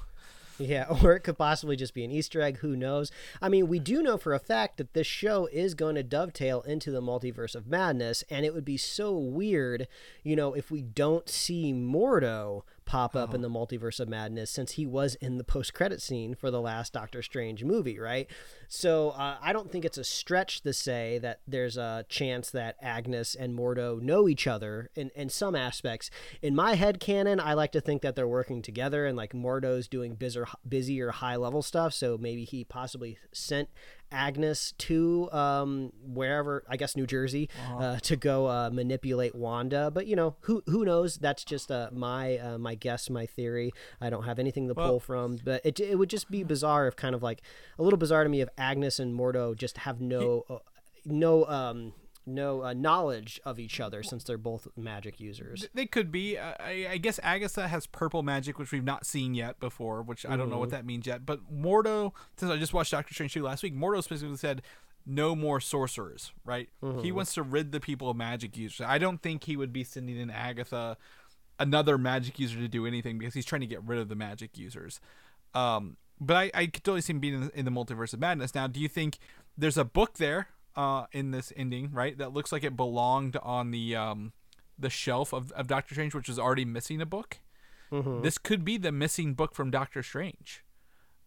Yeah, *laughs* or it could possibly just be an Easter egg. Who knows? I mean, we do know for a fact that this show is going to dovetail into the multiverse of madness, and it would be so weird, you know, if we don't see Mordo pop up in the multiverse of madness since he was in the post-credit scene for the last Doctor Strange movie, right? So uh, I don't think it's a stretch to say that there's a chance that Agnes and Mordo know each other in, in some aspects. In my head canon, I like to think that they're working together and like Mordo's doing busier, busier high level stuff. So maybe he possibly sent Agnes to um, wherever I guess New Jersey uh, to go uh, manipulate Wanda. But you know who who knows? That's just uh, my uh, my guess, my theory. I don't have anything to Well- pull from, but it it would just be bizarre if kind of like a little bizarre to me if Agnes and Mordo just have no uh, no um no uh, knowledge of each other since they're both magic users. They could be. Uh, I, I guess Agatha has purple magic, which we've not seen yet before, which I don't know what that means yet. But Mordo, since I just watched Doctor Strange 2 last week, Mordo specifically said, no more sorcerers, right? He wants to rid the people of magic users. I don't think he would be sending in Agatha, another magic user, to do anything because he's trying to get rid of the magic users. Um, but I, I could totally see him being in the, in the multiverse of madness. Now, do you think there's a book there uh, in this ending, right? That looks like it belonged on the um, the shelf of, of Doctor Strange, which is already missing a book. This could be the missing book from Doctor Strange.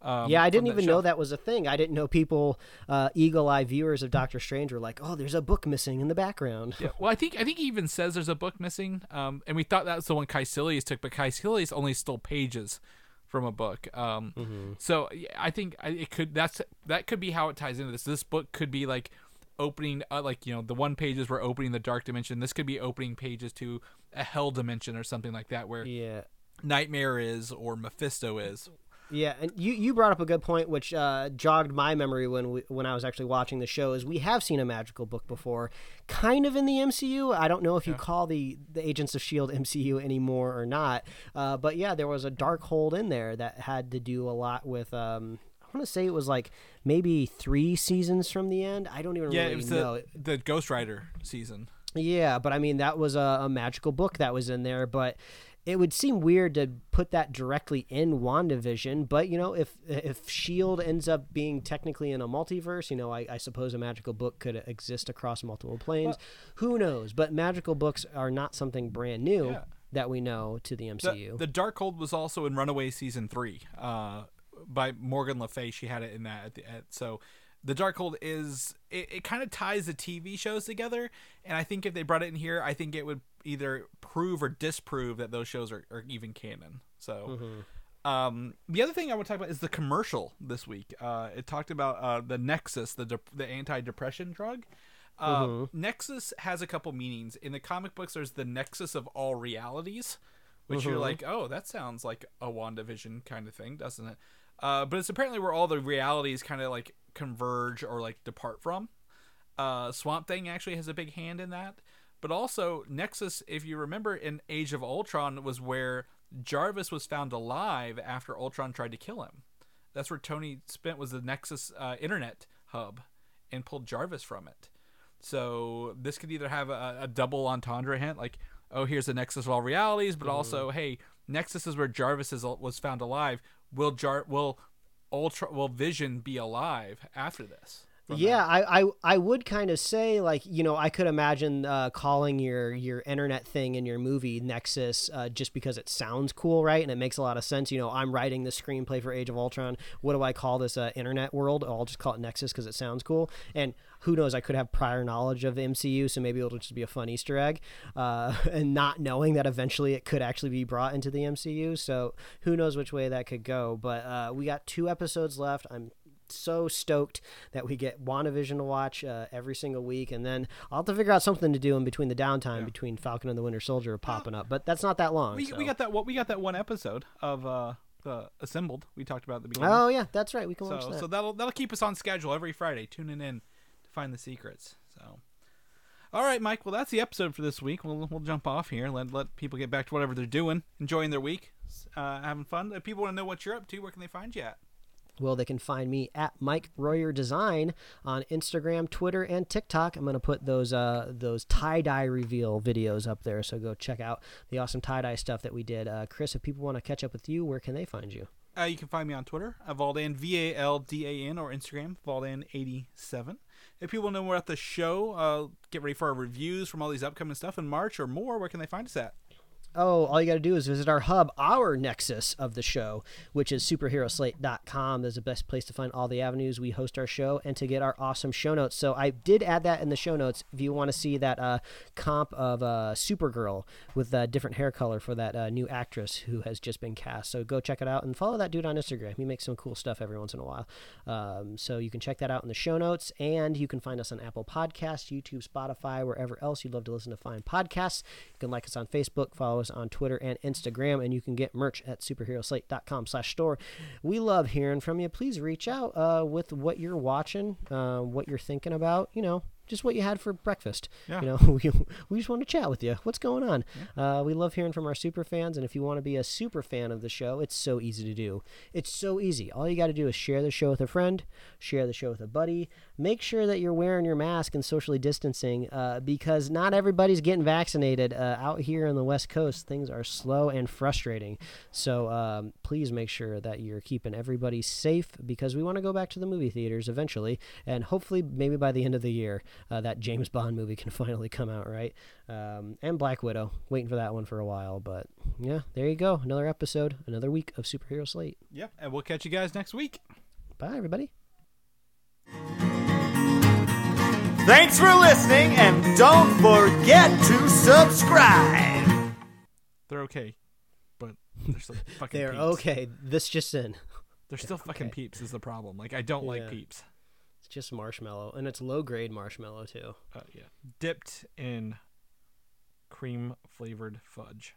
Um, yeah, I didn't even know that was a thing. I didn't know people, uh, eagle-eye viewers of Doctor Strange, were like, "Oh, there's a book missing in the background." Yeah, well, I think I think he even says there's a book missing, um, and we thought that was the one Kaecilius took, but Kaecilius only stole pages from a book. Um, So yeah, I think I- it could that's that could be how it ties into this. This book could be like opening, uh, like you know, the one pages were opening the dark dimension. This could be opening pages to a hell dimension or something like that, where yeah. Nightmare is or Mephisto is. Yeah, and you, you brought up a good point, which uh, jogged my memory when we, when I was actually watching the show. Is we have seen a magical book before, kind of in the MCU. I don't know if you call the the Agents of Shield MCU anymore or not, uh, but yeah, there was a Darkhold in there that had to do a lot with. Um, want to say it was like maybe three seasons from the end. I don't even Yeah, really it was know. the the Ghost Rider season. Yeah, but I mean that was a, a magical book that was in there, but it would seem weird to put that directly in WandaVision. But you know, if if Shield ends up being technically in a multiverse, you know, I, I suppose a magical book could exist across multiple planes. Who knows? But magical books are not something brand new Yeah. that we know to the The, MCU. the Darkhold was also in Runaway season three, uh, by Morgan Le Fay. She had it in that. At the, at, so, the Darkhold is it, it kind of ties the TV shows together, and I think if they brought it in here, I think it would either prove or disprove that those shows are, are even canon. So. Um, the other thing I want to talk about is the commercial this week. Uh, it talked about uh, the Nexus, the de- the anti-depression drug. Uh, Nexus has a couple meanings. In the comic books, there's the Nexus of all realities, which you're like, oh, that sounds like a WandaVision kind of thing, doesn't it? Uh, but it's apparently where all the realities kind of like converge or like depart from. Uh, Swamp Thing actually has a big hand in that. But also, Nexus, if you remember in Age of Ultron, was where Jarvis was found alive after Ultron tried to kill him. That's where Tony spent was the Nexus uh, internet hub and pulled Jarvis from it. So this could either have a, a double entendre hint, like, oh, here's the Nexus of all realities, but also, hey, Nexus is where Jarvis is, was found alive. Will Jar will Ultra will Vision be alive after this? Yeah, I, I I would kind of say like you know I could imagine uh, calling your your internet thing in your movie Nexus uh, just because it sounds cool, right? And it makes a lot of sense. You know, I'm writing the screenplay for Age of Ultron. What do I call this uh, internet world? I'll just call it Nexus because it sounds cool. And who knows? I could have prior knowledge of the MCU, so maybe it'll just be a fun Easter egg, uh, *laughs* and not knowing that eventually it could actually be brought into the MCU. So who knows which way that could go? But uh, we got two episodes left. I'm so stoked that we get WandaVision to watch uh, every single week, and then I'll have to figure out something to do in between the downtime between Falcon and the Winter Soldier popping up. But that's not that long. We, so. we got that what we got that one episode of uh the assembled we talked about at the beginning. Oh yeah, that's right. We can watch so that. so that'll that'll keep us on schedule every Friday, tuning in to find the secrets. So all right, Mike. Well, that's the episode for this week. We'll we'll jump off here. Let let people get back to whatever they're doing, enjoying their week, uh, having fun. If people want to know what you're up to, where can they find you at? Well, they can find me at Mike Royer Design on Instagram, Twitter, and TikTok. I'm going to put those uh, those tie dye reveal videos up there, so go check out the awesome tie dye stuff that we did. Uh, Chris, if people want to catch up with you, where can they find you? Uh, you can find me on Twitter, uh, Valdan, V A L D A N, or Instagram, Valdan87. If people know more about the show, uh, get ready for our reviews from all these upcoming stuff in March or more, where can they find us at? Oh, all you got to do is visit our hub, our nexus of the show, which is superheroslate.com. That's the best place to find all the avenues we host our show and to get our awesome show notes. So I did add that in the show notes if you want to see that uh, comp of uh, Supergirl with a different hair color for that uh, new actress who has just been cast. So go check it out and follow that dude on Instagram. He makes some cool stuff every once in a while. Um, so you can check that out in the show notes and you can find us on Apple Podcasts, YouTube, Spotify, wherever else you'd love to listen to fine podcasts. You can like us on Facebook, follow us on Twitter and Instagram, and you can get merch at superheroslate.com slash store. We love hearing from you. Please reach out uh, with what you're watching, uh, what you're thinking about, you know, just what you had for breakfast. Yeah. You know, *laughs* we, we just want to chat with you. What's going on? Uh, we love hearing from our super fans, and if you want to be a super fan of the show, it's so easy to do. It's so easy. All you got to do is share the show with a friend, share the show with a buddy. Make sure that you're wearing your mask and socially distancing, uh, because not everybody's getting vaccinated uh, out here on the West Coast. Things are slow and frustrating. So um, please make sure that you're keeping everybody safe, because we want to go back to the movie theaters eventually, and hopefully maybe by the end of the year uh, that James Bond movie can *laughs* finally come out, right? Um, and Black Widow, waiting for that one for a while, but yeah, there you go, another episode, another week of Superhero Slate. Yep. And we'll catch you guys next week. Bye, everybody. Thanks for listening, and don't forget to subscribe. They're okay, but they're still *laughs* fucking. There, peeps. okay, this just in. They're still *laughs* fucking okay. peeps. Is the problem? Like I don't Yeah. like peeps. Just marshmallow, and it's low grade marshmallow too. Uh, yeah, dipped in cream flavored fudge.